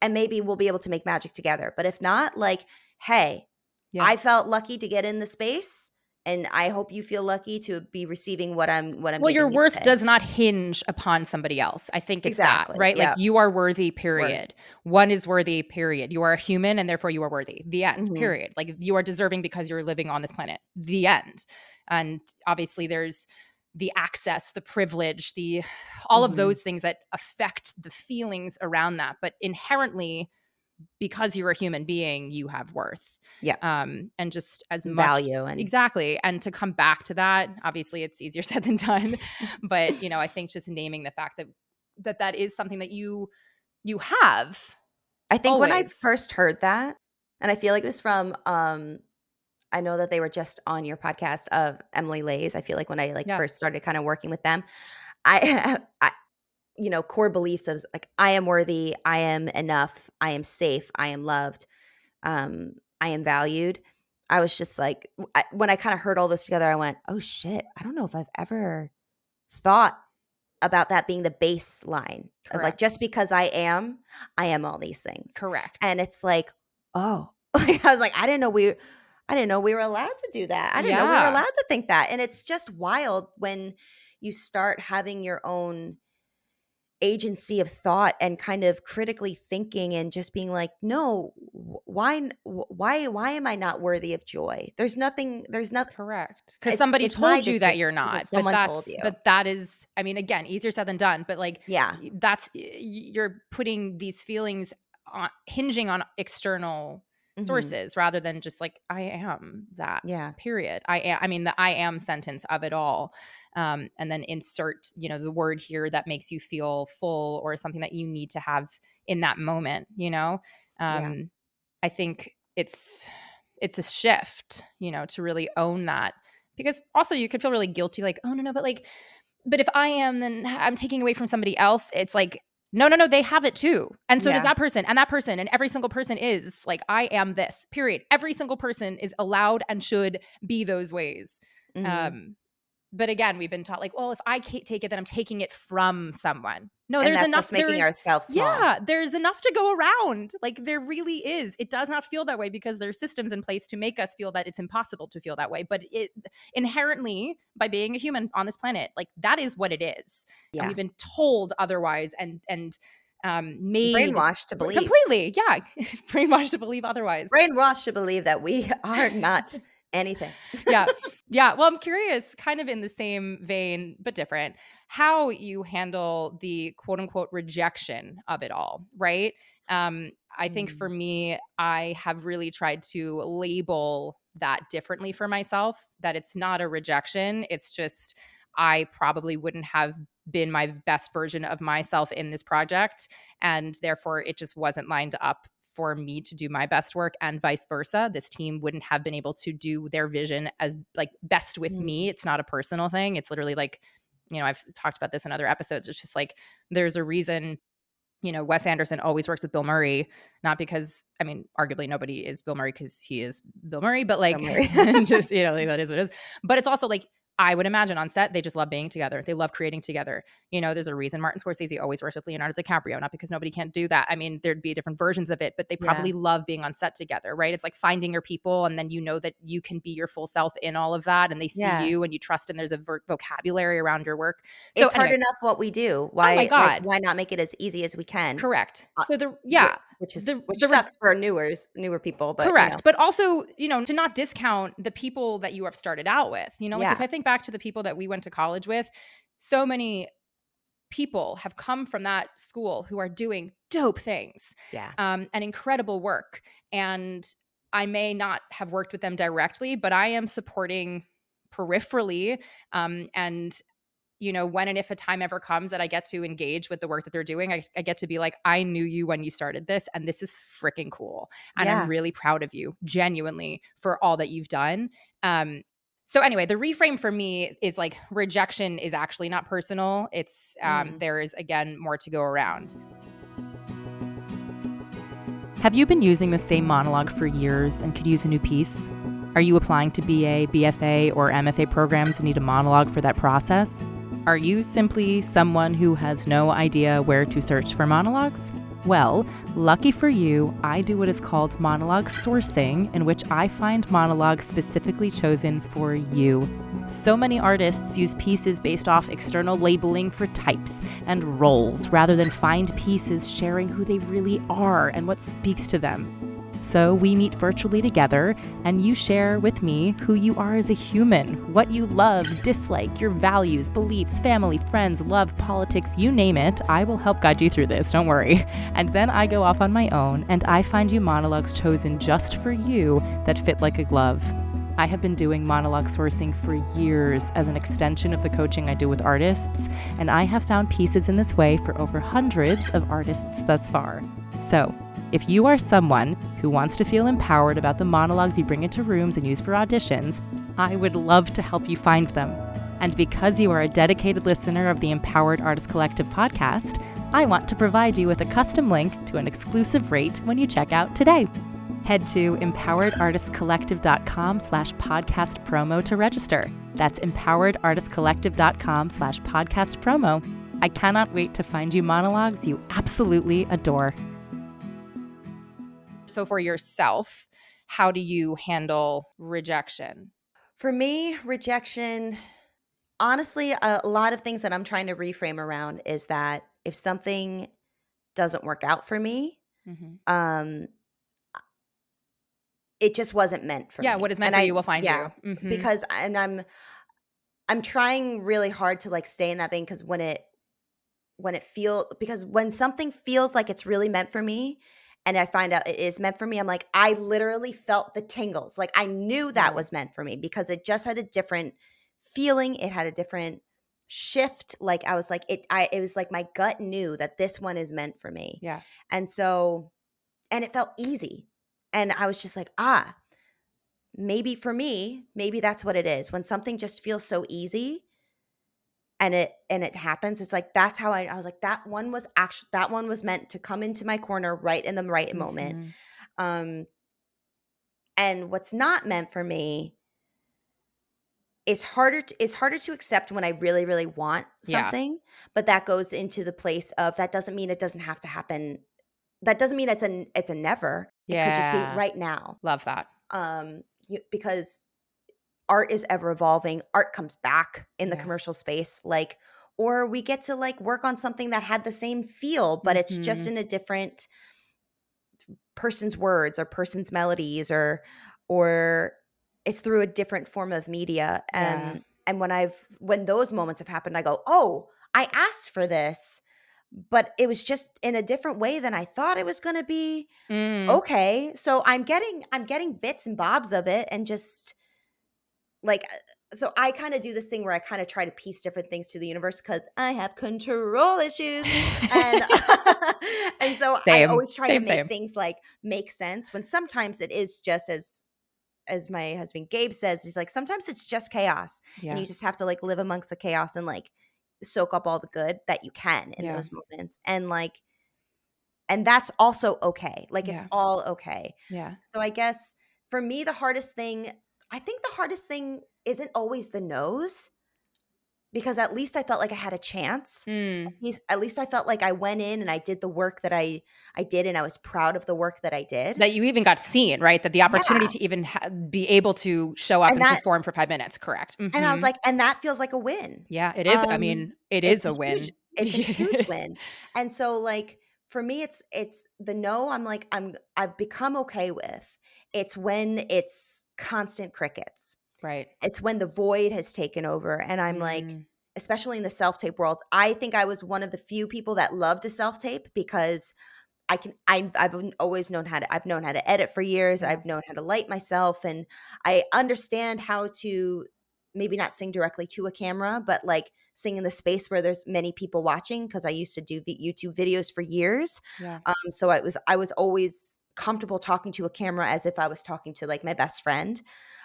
and maybe we'll be able to make magic together but if not like hey Yeah. i felt lucky to get in the space and i hope you feel lucky to be receiving what i'm what i'm well, your worth does not hinge upon somebody else. I think it's Exactly, that, right? yeah. Like you are worthy, period. One is worthy, period. You are a human and therefore you are worthy. The end, Mhm. period. Like you are deserving because you're living on this planet. The end. And obviously there's the access, the privilege, the all Mhm. of those things that affect the feelings around that. But inherently, because you're a human being, you have worth. Yeah. Um, and just as much value and Exactly. And to come back to that, obviously it's easier said than done, but you know, I think just naming the fact that that that is something that you you have. I think when I first heard that, and I feel like it was from um I know that they were just on your podcast of Emily Lays. I feel like when I like Yeah. first started kind of working with them, I I you know, core beliefs of like I am worthy, I am enough, I am safe, I am loved, um, I am valued. I was just like I, when I kind of heard all this together, I went, "Oh shit, I don't know if I've ever thought about that being the baseline. Of, Like just because I am, I am all these things." Correct. and it's like oh, I was like, I didn't know we, I didn't know we were allowed to do that. I didn't know we were allowed to think that. And it's just wild when you start having your own agency of thought and kind of critically thinking and just being like no why why why am i not worthy of joy there's nothing there's nothing Correct. Because somebody it's told you that you're not. someone but told that's, you. But that is, I mean, again, easier said than done. But like, yeah that's you're putting these feelings on hinging on external Mhm. sources rather than just like I am that. Yeah. Period. I am. I mean, the I am sentence of it all, um, and then insert you know the word here that makes you feel full or something that you need to have in that moment. You know, Yeah. um, I think it's it's a shift. You know, to really own that because also you could feel really guilty, like oh no no, but like. But if I am, then I'm taking away from somebody else. It's like no, no, no, they have it too. And so Yeah. does that person and that person. And every single person is like, I am this, period. Every single person is allowed and should be those ways. Mhm. Um, but again, we've been taught like, well, if I can't take it, then I'm taking it from someone. No, and there's that's enough. making there's- ourselves small yeah, there's enough to go around. Like there really is. It does not feel that way because there's systems in place to make us feel that it's impossible to feel that way. But it inherently, by being a human on this planet, like that is what it is. yeah And we've been told otherwise and and um made brainwashed to believe completely. Yeah, brainwashed to believe otherwise. brainwashed to believe that we are not anything yeah. Yeah. Well, I'm curious, kind of in the same vein, but different, how you handle the quote unquote rejection of it all, right? Um, I think Mm. for me, I have really tried to label that differently for myself, that it's not a rejection. It's just, I probably wouldn't have been my best version of myself in this project. And therefore, it just wasn't lined up for me to do my best work and vice versa. This team wouldn't have been able to do their vision as like best with Mm. me. It's not a personal thing. It's literally like, you know, I've talked about this in other episodes. It's just like there's a reason, you know, Wes Anderson always works with Bill Murray, not because I mean, arguably nobody is Bill Murray because he is Bill Murray, but like Murray. just, you know, like that is what it is. But it's also like I would imagine on set, they just love being together. They love creating together. You know, there's a reason Martin Scorsese always works with Leonardo DiCaprio, not because nobody can't do that. I mean, there'd be different versions of it, but they Yeah. probably love being on set together, right? It's like finding your people, and then you know that you can be your full self in all of that, and they see Yeah. you and you trust, and there's a ver- vocabulary around your work. So it's hard enough what we do why my like, God. why not make it as easy as we can correct. Uh, So the yeah, which is the- which the sucks for newers newer people but you correct know. but also you know to not discount the people that you have started out with you know like if i think back to the people that we went to college with so many people have come from that school who are doing dope things yeah um, and incredible work and i may not have worked with them directly but i am supporting peripherally um, and you know when and if a time ever comes that i get to engage with the work that they're doing i, I get to be like i knew you when you started this and this is freaking cool and Yeah. i'm really proud of you genuinely for all that you've done um, so anyway the reframe for me is like rejection is actually not personal it's um, Mm. there is again more to go around Have you been using the same monologue for years and could use a new piece? Are you applying to BA, BFA, or MFA programs and need a monologue for that process? Are you simply someone who has no idea where to search for monologues? Well, lucky for you, I do what is called monologue sourcing, in which I find monologues specifically chosen for you. So many artists use pieces based off external labeling for types and roles rather than find pieces sharing who they really are and what speaks to them. So we meet virtually together, and you share with me who you are as a human, what you love, dislike, your values, beliefs, family, friends, love, politics, you name it. I will help guide you through this, don't worry. And then I go off on my own, and I find you monologues chosen just for you that fit like a glove. I have been doing monologue sourcing for years as an extension of the coaching I do with artists, and I have found pieces in this way for over hundreds of artists thus far. So, if you are someone who wants to feel empowered about the monologues you bring into rooms and use for auditions, I would love to help you find them. And because you are a dedicated listener of the Empowered Artist Collective podcast, I want to provide you with a custom link to an exclusive rate when you check out today. Head to empoweredartistcollective.com slash podcast promo to register. That's empoweredartistcollective.com slash podcast promo. I cannot wait to find you monologues you absolutely adore. So for yourself, how do you handle rejection? For me, rejection, honestly, a, lot of things that I'm trying to reframe around is that if something doesn't work out for me, mm-hmm. um, it just wasn't meant for yeah, me. Yeah, what is meant and for I, you will find yeah, you. Mm-hmm. Because and I'm I'm trying really hard to like stay in that vein because when it when it feels because when something feels like it's really meant for me and I find out it is meant for me, I'm like, I literally felt the tingles. Like I knew that was meant for me because it just had a different feeling. It had a different shift. Like I was like, it I it was like my gut knew that this one is meant for me. Yeah. And so and it felt easy. And I was just like, ah, maybe for me, maybe that's what it is. When something just feels so easy, and it and it happens it's like that's how I, I was like that one was actually that one was meant to come into my corner right in the right mm-hmm. moment um and what's not meant for me is harder to, is harder to accept when I really really want something yeah. but that goes into the place of that doesn't mean it doesn't have to happen that doesn't mean it's a it's a never yeah. it could just be right now love that um you, because art is ever evolving art comes back in the yeah. commercial space like or we get to like work on something that had the same feel but mm-hmm. it's just mm-hmm. in a different person's words or person's melodies or or it's through a different form of media and yeah. and when i've when those moments have happened i go oh i asked for this but it was just in a different way than i thought it was going to be mm. okay so i'm getting i'm getting bits and bobs of it and just like uh, so I kind of do this thing where I kind of try to piece different things to the universe because I have control issues, and and so same. I always try same, to make same. things like make sense. When sometimes it is just as as my husband Gabe says, he's like sometimes it's just chaos, yeah. and you just have to like live amongst the chaos and like soak up all the good that you can in yeah. those moments, and like and that's also okay. Like it's yeah. all okay. Yeah. So I guess for me the hardest thing I think the hardest thing isn't always the nose because at least I felt like I had a chance. Mm. At least I felt like I went in and I did the work that I I did, and I was proud of the work that I did. That you even got seen, right? That the opportunity yeah. to even ha- be able to show up and, and that, perform for five minutes, correct? Mm-hmm. And I was mm-hmm. like, and that feels like a win. Yeah, it is. Um, I mean, it is a, win. It's a huge win. And so, like for me, it's it's the no. I'm like I'm I've become okay with. It's when it's constant crickets. Right. It's when the void has taken over. And I'm mm. like, especially in the self tape world, I think I was one of the few people that loved to self tape because I can I I've always known how to I've known how to edit for years. I've known how to light myself and I understand how to maybe not sing directly to a camera, but like sing in the space where there's many people watching because I used to do the YouTube videos for years. Yeah. Um, so I was I was always comfortable talking to a camera as if I was talking to like my best friend.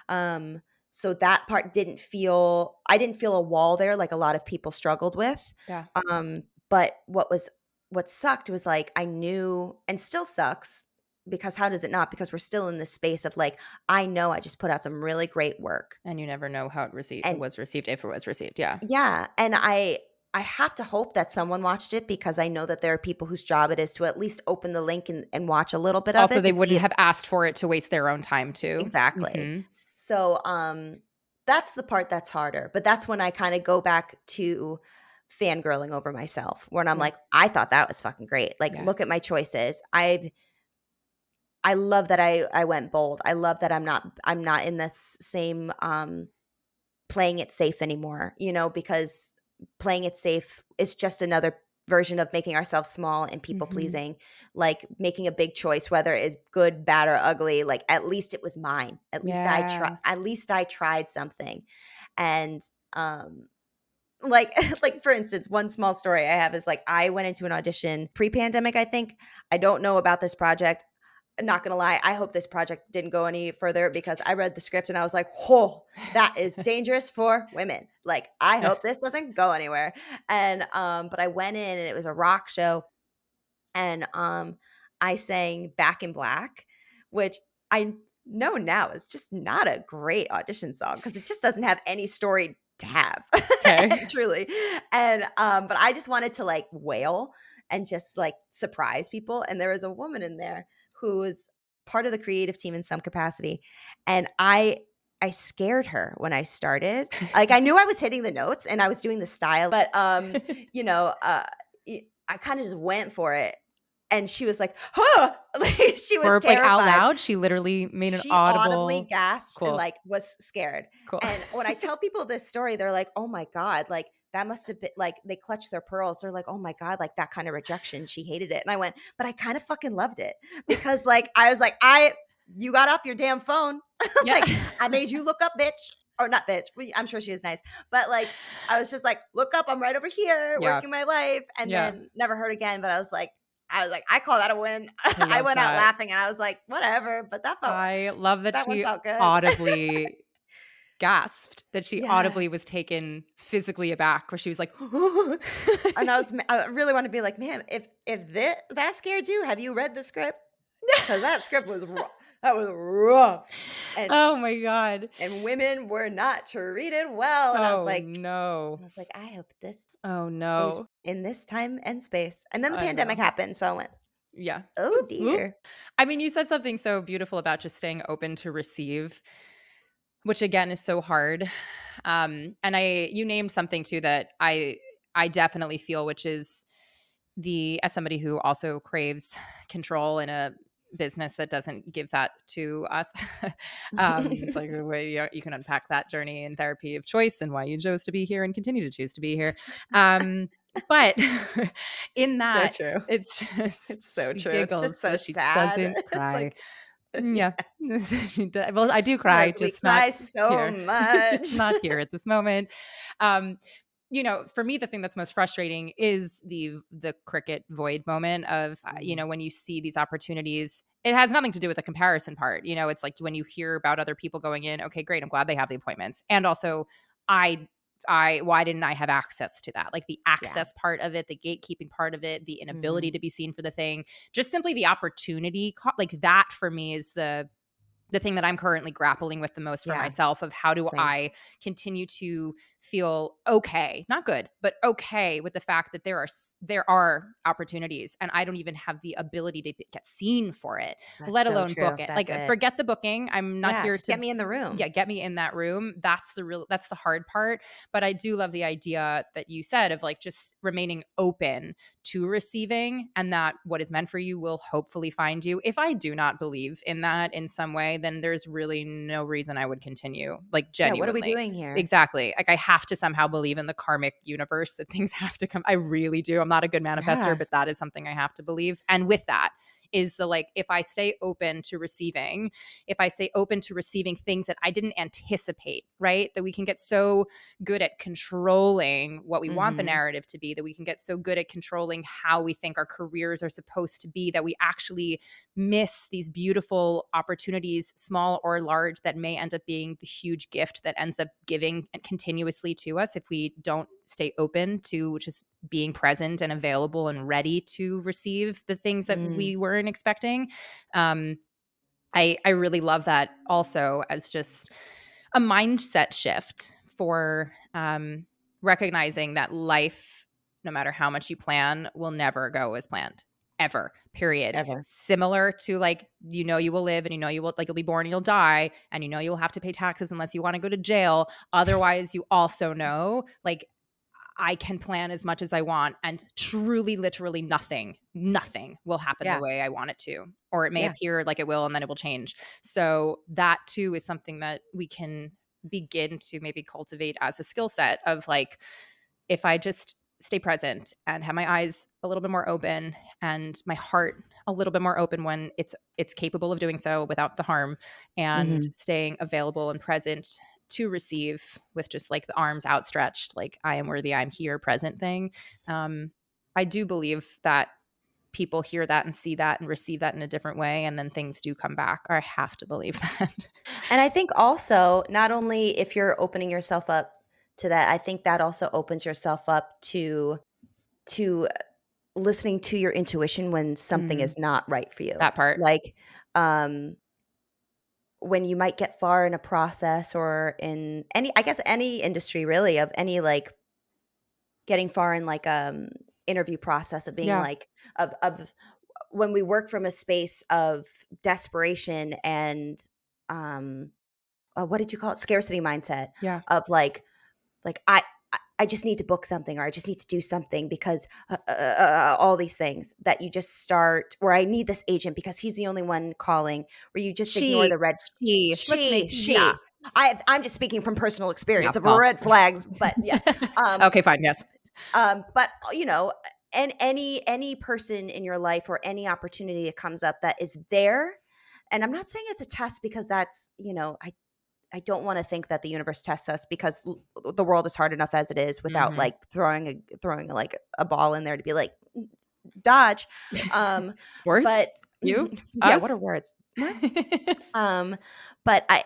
Um, so that part didn't feel I didn't feel a wall there like a lot of people struggled with. Yeah. Um, but what was what sucked was like I knew and still sucks because how does it not? Because we're still in this space of like i know i just put out some really great work. And you never know how it received and, was received if it was received yeah. Yeah and i i have to hope that someone watched it because i know that there are people whose job it is to at least open the link and, and watch a little bit also, of it also they wouldn't have asked for it to waste their own time too. Exactly. Mm-hmm. so um that's the part that's harder but that's when i kind of go back to fangirling over myself when i'm yeah. like i thought that was fucking great. Like yeah. look at my choices. I've I love that I I went bold. I love that I'm not I'm not in this same um playing it safe anymore, you know, because playing it safe is just another version of making ourselves small and people mm-hmm. pleasing like making a big choice whether it is good bad or ugly like at least it was mine at least yeah. i tried at least i tried something and um like like for instance one small story i have is like i went into an audition pre-pandemic i think i don't know about this project not gonna lie, I hope this project didn't go any further because I read the script and I was like, "Whoa, that is dangerous for women." Like, I hope this doesn't go anywhere. And um, but I went in and it was a rock show, and um, I sang "Back in Black," which I know now is just not a great audition song because it just doesn't have any story to have, okay. truly. And um, but I just wanted to like wail and just like surprise people, and there was a woman in there who was part of the creative team in some capacity. And I I scared her when I started. like I knew I was hitting the notes and I was doing the style, but um, you know, uh I kind of just went for it. And she was like, huh. like she was or terrified. like out loud. She literally made an she audible audibly gasped Cool. and like was scared. Cool. And when I tell people this story, they're like, "Oh my god!" Like that must have been like they clutched their pearls. They're like, "Oh my god!" Like that kind of rejection. She hated it, and I went, "But I kind of fucking loved it because like I was like, I you got off your damn phone. Yeah. like I made you look up, bitch." Or not bitch. I'm sure she was nice, but like I was just like, look up. I'm right over here, Yeah. working my life, and Yeah. then never heard again. But I was like, I was like, I call that a win. I, love went out laughing, and I was like, whatever. But that felt I love that, that she felt good. audibly gasped, that she Yeah. audibly was taken physically aback, where she was like, and I was I really want to be like, man, if if that that scared you, have you read the script? Because that script was rough. That was rough, and oh my god. and women were not treated well. And I was oh like, no. I was like, I hope this Oh no. in this time and space. And then the I pandemic know. happened, so I went, Yeah. oh dear. I mean, you said something so beautiful about just staying open to receive, which again is so hard. Um, and I, you named something too that I, I definitely feel, which is the as somebody who also craves control in a business that doesn't give that to us. um, it's like a way you, you can unpack that journey in therapy of choice and why you chose to be here and continue to choose to be here. Um, but in that, so true. it's just It's so true. It's just so sad. doesn't It's like- yeah, well, I do cry, just cry not so here. much. just not here at this moment. Um, you know, for me, the thing that's most frustrating is the the cricket void moment of uh, you Mhm. know when you see these opportunities. It has nothing to do with the comparison part. You know, it's like when you hear about other people going in. Okay, great. I'm glad they have the appointments, and also I. I why didn't I have access to that? Like the access part of it, the gatekeeping part of it, the inability mm-hmm. to be seen for the thing, just simply the opportunity like that for me is the the thing that I'm currently grappling with the most for Yeah. myself of how do Same. I continue to feel okay, not good, but okay with the fact that there are there are opportunities and I don't even have the ability to get seen for it, That's let alone book it. That's like uh, forget the booking. I'm not Yeah, here to get me in the room. yeah, get me in that room. That's the real that's the hard part. But I do love the idea that you said of like just remaining open to receiving and that what is meant for you will hopefully find you. If I do not believe in that in some way, then there's really no reason I would continue. Like Yeah, genuinely. what are we doing here? Exactly. Like I have to somehow believe in the karmic universe that things have to come. I really do. I'm not a good manifester, Yeah. but that is something I have to believe. And with that is the like if I stay open to receiving, if I stay open to receiving things that I didn't anticipate, right? That we can get so good at controlling what we want the Mhm. narrative to be, that we can get so good at controlling how we think our careers are supposed to be, that we actually miss these beautiful opportunities, small or large, that may end up being the huge gift that ends up giving continuously to us if we don't stay open to just being present and available and ready to receive the things that Mm. we weren't expecting. Um, I I really love that also as just a mindset shift for um, recognizing that life, no matter how much you plan, will never go as planned ever. Period. Ever. Similar to like you know you will live and you know you will like you'll be born and you'll die and you know you will have to pay taxes unless you want to go to jail. Otherwise, you also know like I can plan as much as I want and truly literally nothing nothing will happen Yeah. the way I want it to or it may Yeah. appear like it will and then it will change. So that too is something that we can begin to maybe cultivate as a skill set of like if I just stay present and have my eyes a little bit more open and my heart a little bit more open when it's it's capable of doing so without the harm and mm-hmm. staying available and present to receive with just like the arms outstretched like i am worthy i'm here present thing um i do believe that people hear that and see that and receive that in a different way and then things do come back or i have to believe that And I think also, not only if you're opening yourself up to that, I think that also opens yourself up to to listening to your intuition when something Mm. is not right for you. that part Like um when you might get far in a process or in any I guess any industry really of any like getting far in like um interview process of being Yeah. like of of when we work from a space of desperation and um uh, what did you call it scarcity mindset Yeah. of like like i I- just need to book something or i just need to do something because uh, uh, uh, all these things that you just start or i need this agent because he's the only one calling where you just ignore the red She, she she yeah. I, i'm just speaking from personal experience Yeah, of well. red flags but yeah um, okay, fine. Yes. um but you know and any any person in your life or any opportunity that comes up that is there and i'm not saying it's a test because that's you know i i don't want to think that the universe tests us because l- the world is hard enough as it is without Mhm. like throwing a throwing like a ball in there to be like dodge um Words. but You? yeah Us? what are words um but i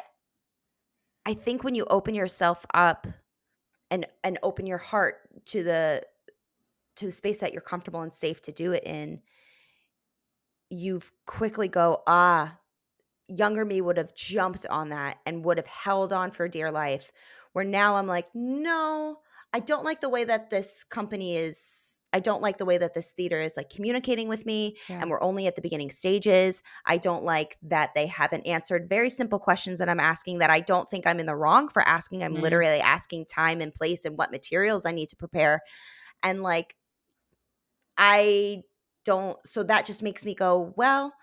i think when you open yourself up and and open your heart to the to the space that you're comfortable and safe to do it in you quickly go ah younger me would have jumped on that and would have held on for dear life where now i'm like no i don't like the way that this company is i don't like the way that this theater is like communicating with me Yeah. and we're only at the beginning stages i don't like that they haven't answered very simple questions that i'm asking that i don't think i'm in the wrong for asking i'm Mhm. literally asking time and place and what materials i need to prepare and like i don't so that just makes me go well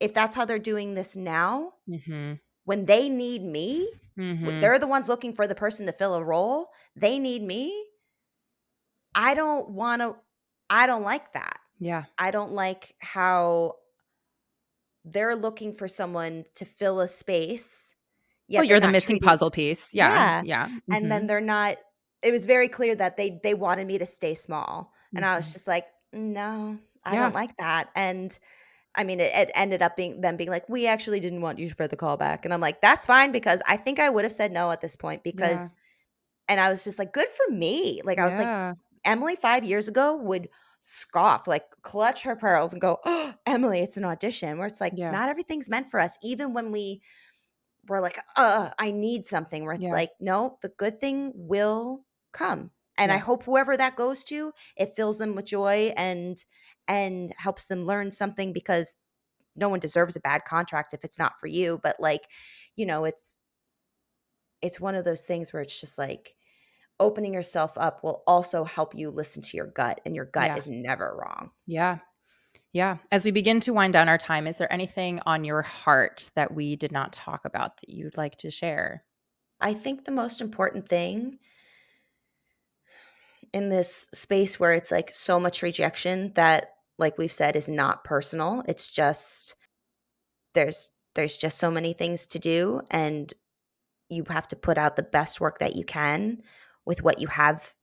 if that's how they're doing this now mm-hmm. when they need me Mm-hmm. they're the ones looking for the person to fill a role they need me i don't want to i don't like that Yeah. i don't like how they're looking for someone to fill a space yet well, you're the missing treating- puzzle piece. Yeah. Yeah. and Mhm. then they're not it was very clear that they they wanted me to stay small and i was Mhm. just like no i Yeah. don't like that and i mean it, it ended up being them being like we actually didn't want you for the callback. And i'm like that's fine because i think i would have said no at this point because and i was just like good for me. Like i was like emily five years ago would scoff like clutch her pearls and go oh emily it's an audition where it's like Yeah. not everything's meant for us. Even when we were like uh i need something where it's Yeah. like no the good thing will come and i hope whoever that goes to it fills them with joy and and helps them learn something because no one deserves a bad contract if it's not for you but like you know it's it's one of those things where it's just like opening yourself up will also help you listen to your gut and your gut Yeah. is never wrong Yeah. Yeah. As we begin to wind down our time, is there anything on your heart that we did not talk about that you'd like to share? I think the most important thing in this space where it's like so much rejection that like we've said is not personal. It's just there's there's just so many things to do and you have to put out the best work that you can with what you have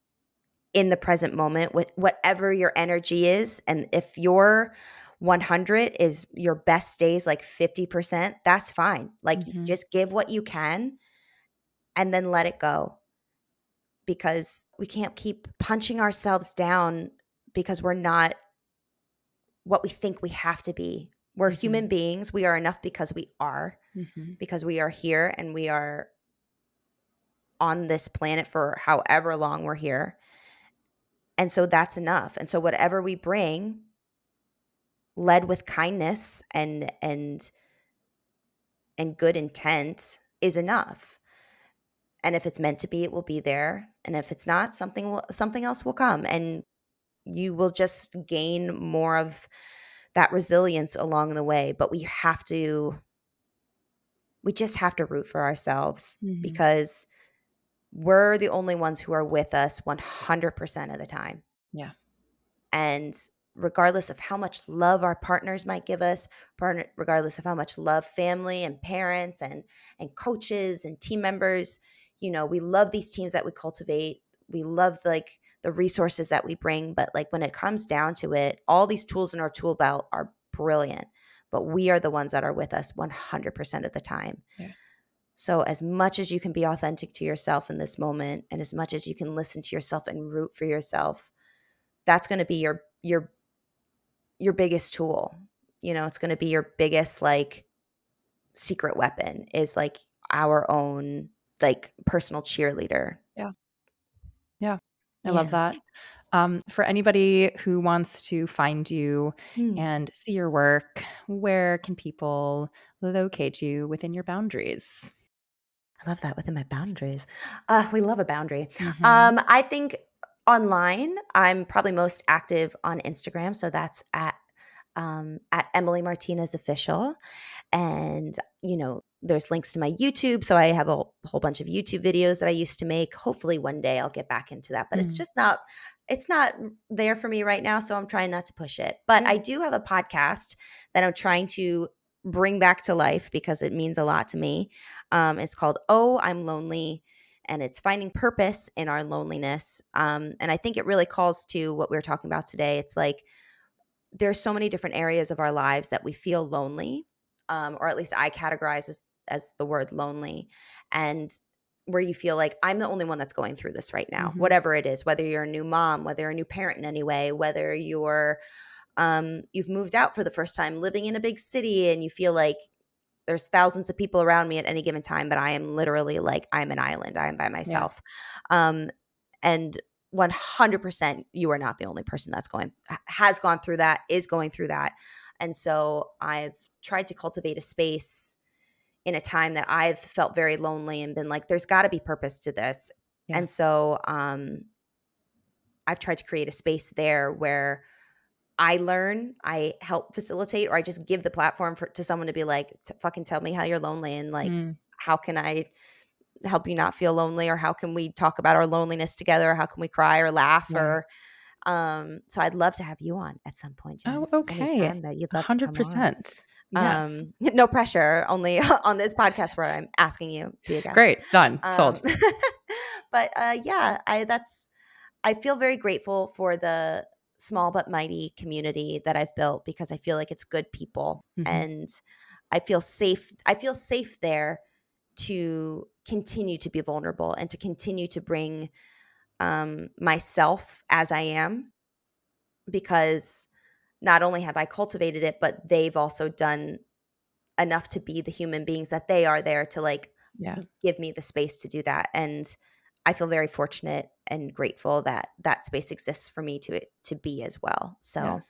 in the present moment with whatever your energy is and if your 100 is your best days like 50% that's fine. Like Mhm. just give what you can and then let it go because we can't keep punching ourselves down because we're not what we think we have to be we're Mhm. human beings we are enough because we are Mm-hmm. because we are here and we are on this planet for however long we're here. And so that's enough. And so whatever we bring led with kindness and and and good intent is enough. And if it's meant to be, it will be there. And if it's not, something will something else will come and you will just gain more of that resilience along the way, but we have to we just have to root for ourselves Mhm. because we're the only ones who are with us 100% of the time. Yeah. And regardless of how much love our partners might give us, partner, regardless of how much love family and parents and and coaches and team members, you know, we love these teams that we cultivate. We love like the resources that we bring, but like when it comes down to it, all these tools in our tool belt are brilliant, but we are the ones that are with us 100% of the time. Yeah. So, as much as you can be authentic to yourself in this moment, and as much as you can listen to yourself and root for yourself, that's going to be your your your biggest tool. You know, it's going to be your biggest like secret weapon is like our own like personal cheerleader. Yeah. Yeah. I love that. Um, for anybody who wants to find you hmm. and see your work, where can people locate you within your boundaries? I love that within my boundaries. Uh, we love a boundary. Mm-hmm. Um, I think online, I'm probably most active on Instagram. So that's at um, at Emily Martinez official, and you know there's links to my YouTube. So I have a whole bunch of YouTube videos that I used to make. Hopefully one day I'll get back into that, but mm. it's just not it's not there for me right now, so I'm trying not to push it. But. I do have a podcast that I'm trying to bring back to life because it means a lot to me. Um, it's called Oh, I'm Lonely. And it's finding purpose in our loneliness. Um, and I think it really calls to what we are talking about today. It's like there's so many different areas of our lives that we feel lonely, um, or at least I categorize as, as the word lonely. And where you feel like I'm the only one that's going through this right now, mm-hmm. whatever it is, whether you're a new mom, whether you're a new parent in any way, whether you're um, you've moved out for the first time, living in a big city, and you feel like there's thousands of people around me at any given time, but I am literally like I'm an island. I am by myself. Yeah. Um, and 100% you are not the only person that's going has gone through that, is going through that. And so I've tried to cultivate a space in a time that I've felt very lonely and been like there's got to be purpose to this. Yeah. And so um I've tried to create a space there where I learn, I help facilitate, or I just give the platform for, to someone to be like, fucking tell me how you're lonely and like, mm. how can I help you not feel lonely, or how can we talk about our loneliness together, or how can we cry or laugh, yeah. or um. So I'd love to have you on at some point. Jen, oh, okay, that you'd love hundred percent. Yes. Um, no pressure, only on this podcast where I'm asking you to be a guest. Great, done, um, sold. but uh, yeah, I that's I feel very grateful for the small but mighty community that I've built because I feel like it's good people mm-hmm. and I feel safe I feel safe there to continue to be vulnerable and to continue to bring um, myself as I am because not only have I cultivated it but they've also done enough to be the human beings that they are there to like yeah. give me the space to do that and I feel very fortunate and grateful that that space exists for me to to be as well. So yes.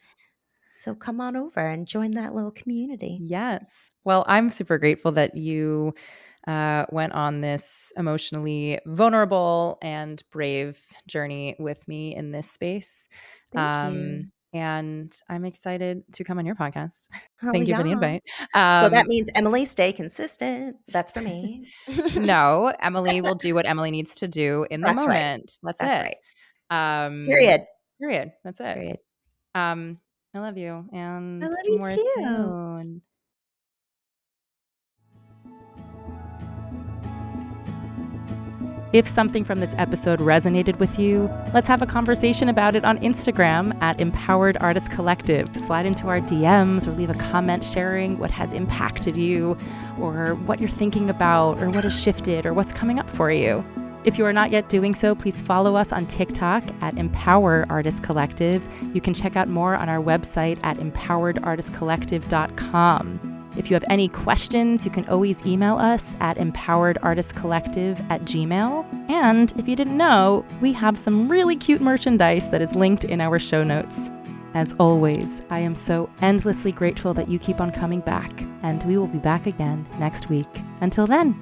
so come on over and join that little community. Yes. Well, I'm super grateful that you uh, went on this emotionally vulnerable and brave journey with me in this space. Thank um, you and I'm excited to come on your podcast. Oh, Thank you yeah. for the invite. Um, so that um, means Emily, stay consistent. That's for me. no, Emily will do what Emily needs to do in the That's moment. Right. That's, That's it. Right. Um, period. Period. That's it. Period. Um, I love you, and I love you too. Soon. If something from this episode resonated with you, let's have a conversation about it on Instagram at Empowered Artist Collective. Slide into our DMs or leave a comment sharing what has impacted you, or what you're thinking about, or what has shifted, or what's coming up for you. If you are not yet doing so, please follow us on TikTok at Empowered Artist Collective. You can check out more on our website at empoweredartistcollective.com. If you have any questions, you can always email us at empoweredartistcollective at gmail. And if you didn't know, we have some really cute merchandise that is linked in our show notes. As always, I am so endlessly grateful that you keep on coming back, and we will be back again next week. Until then,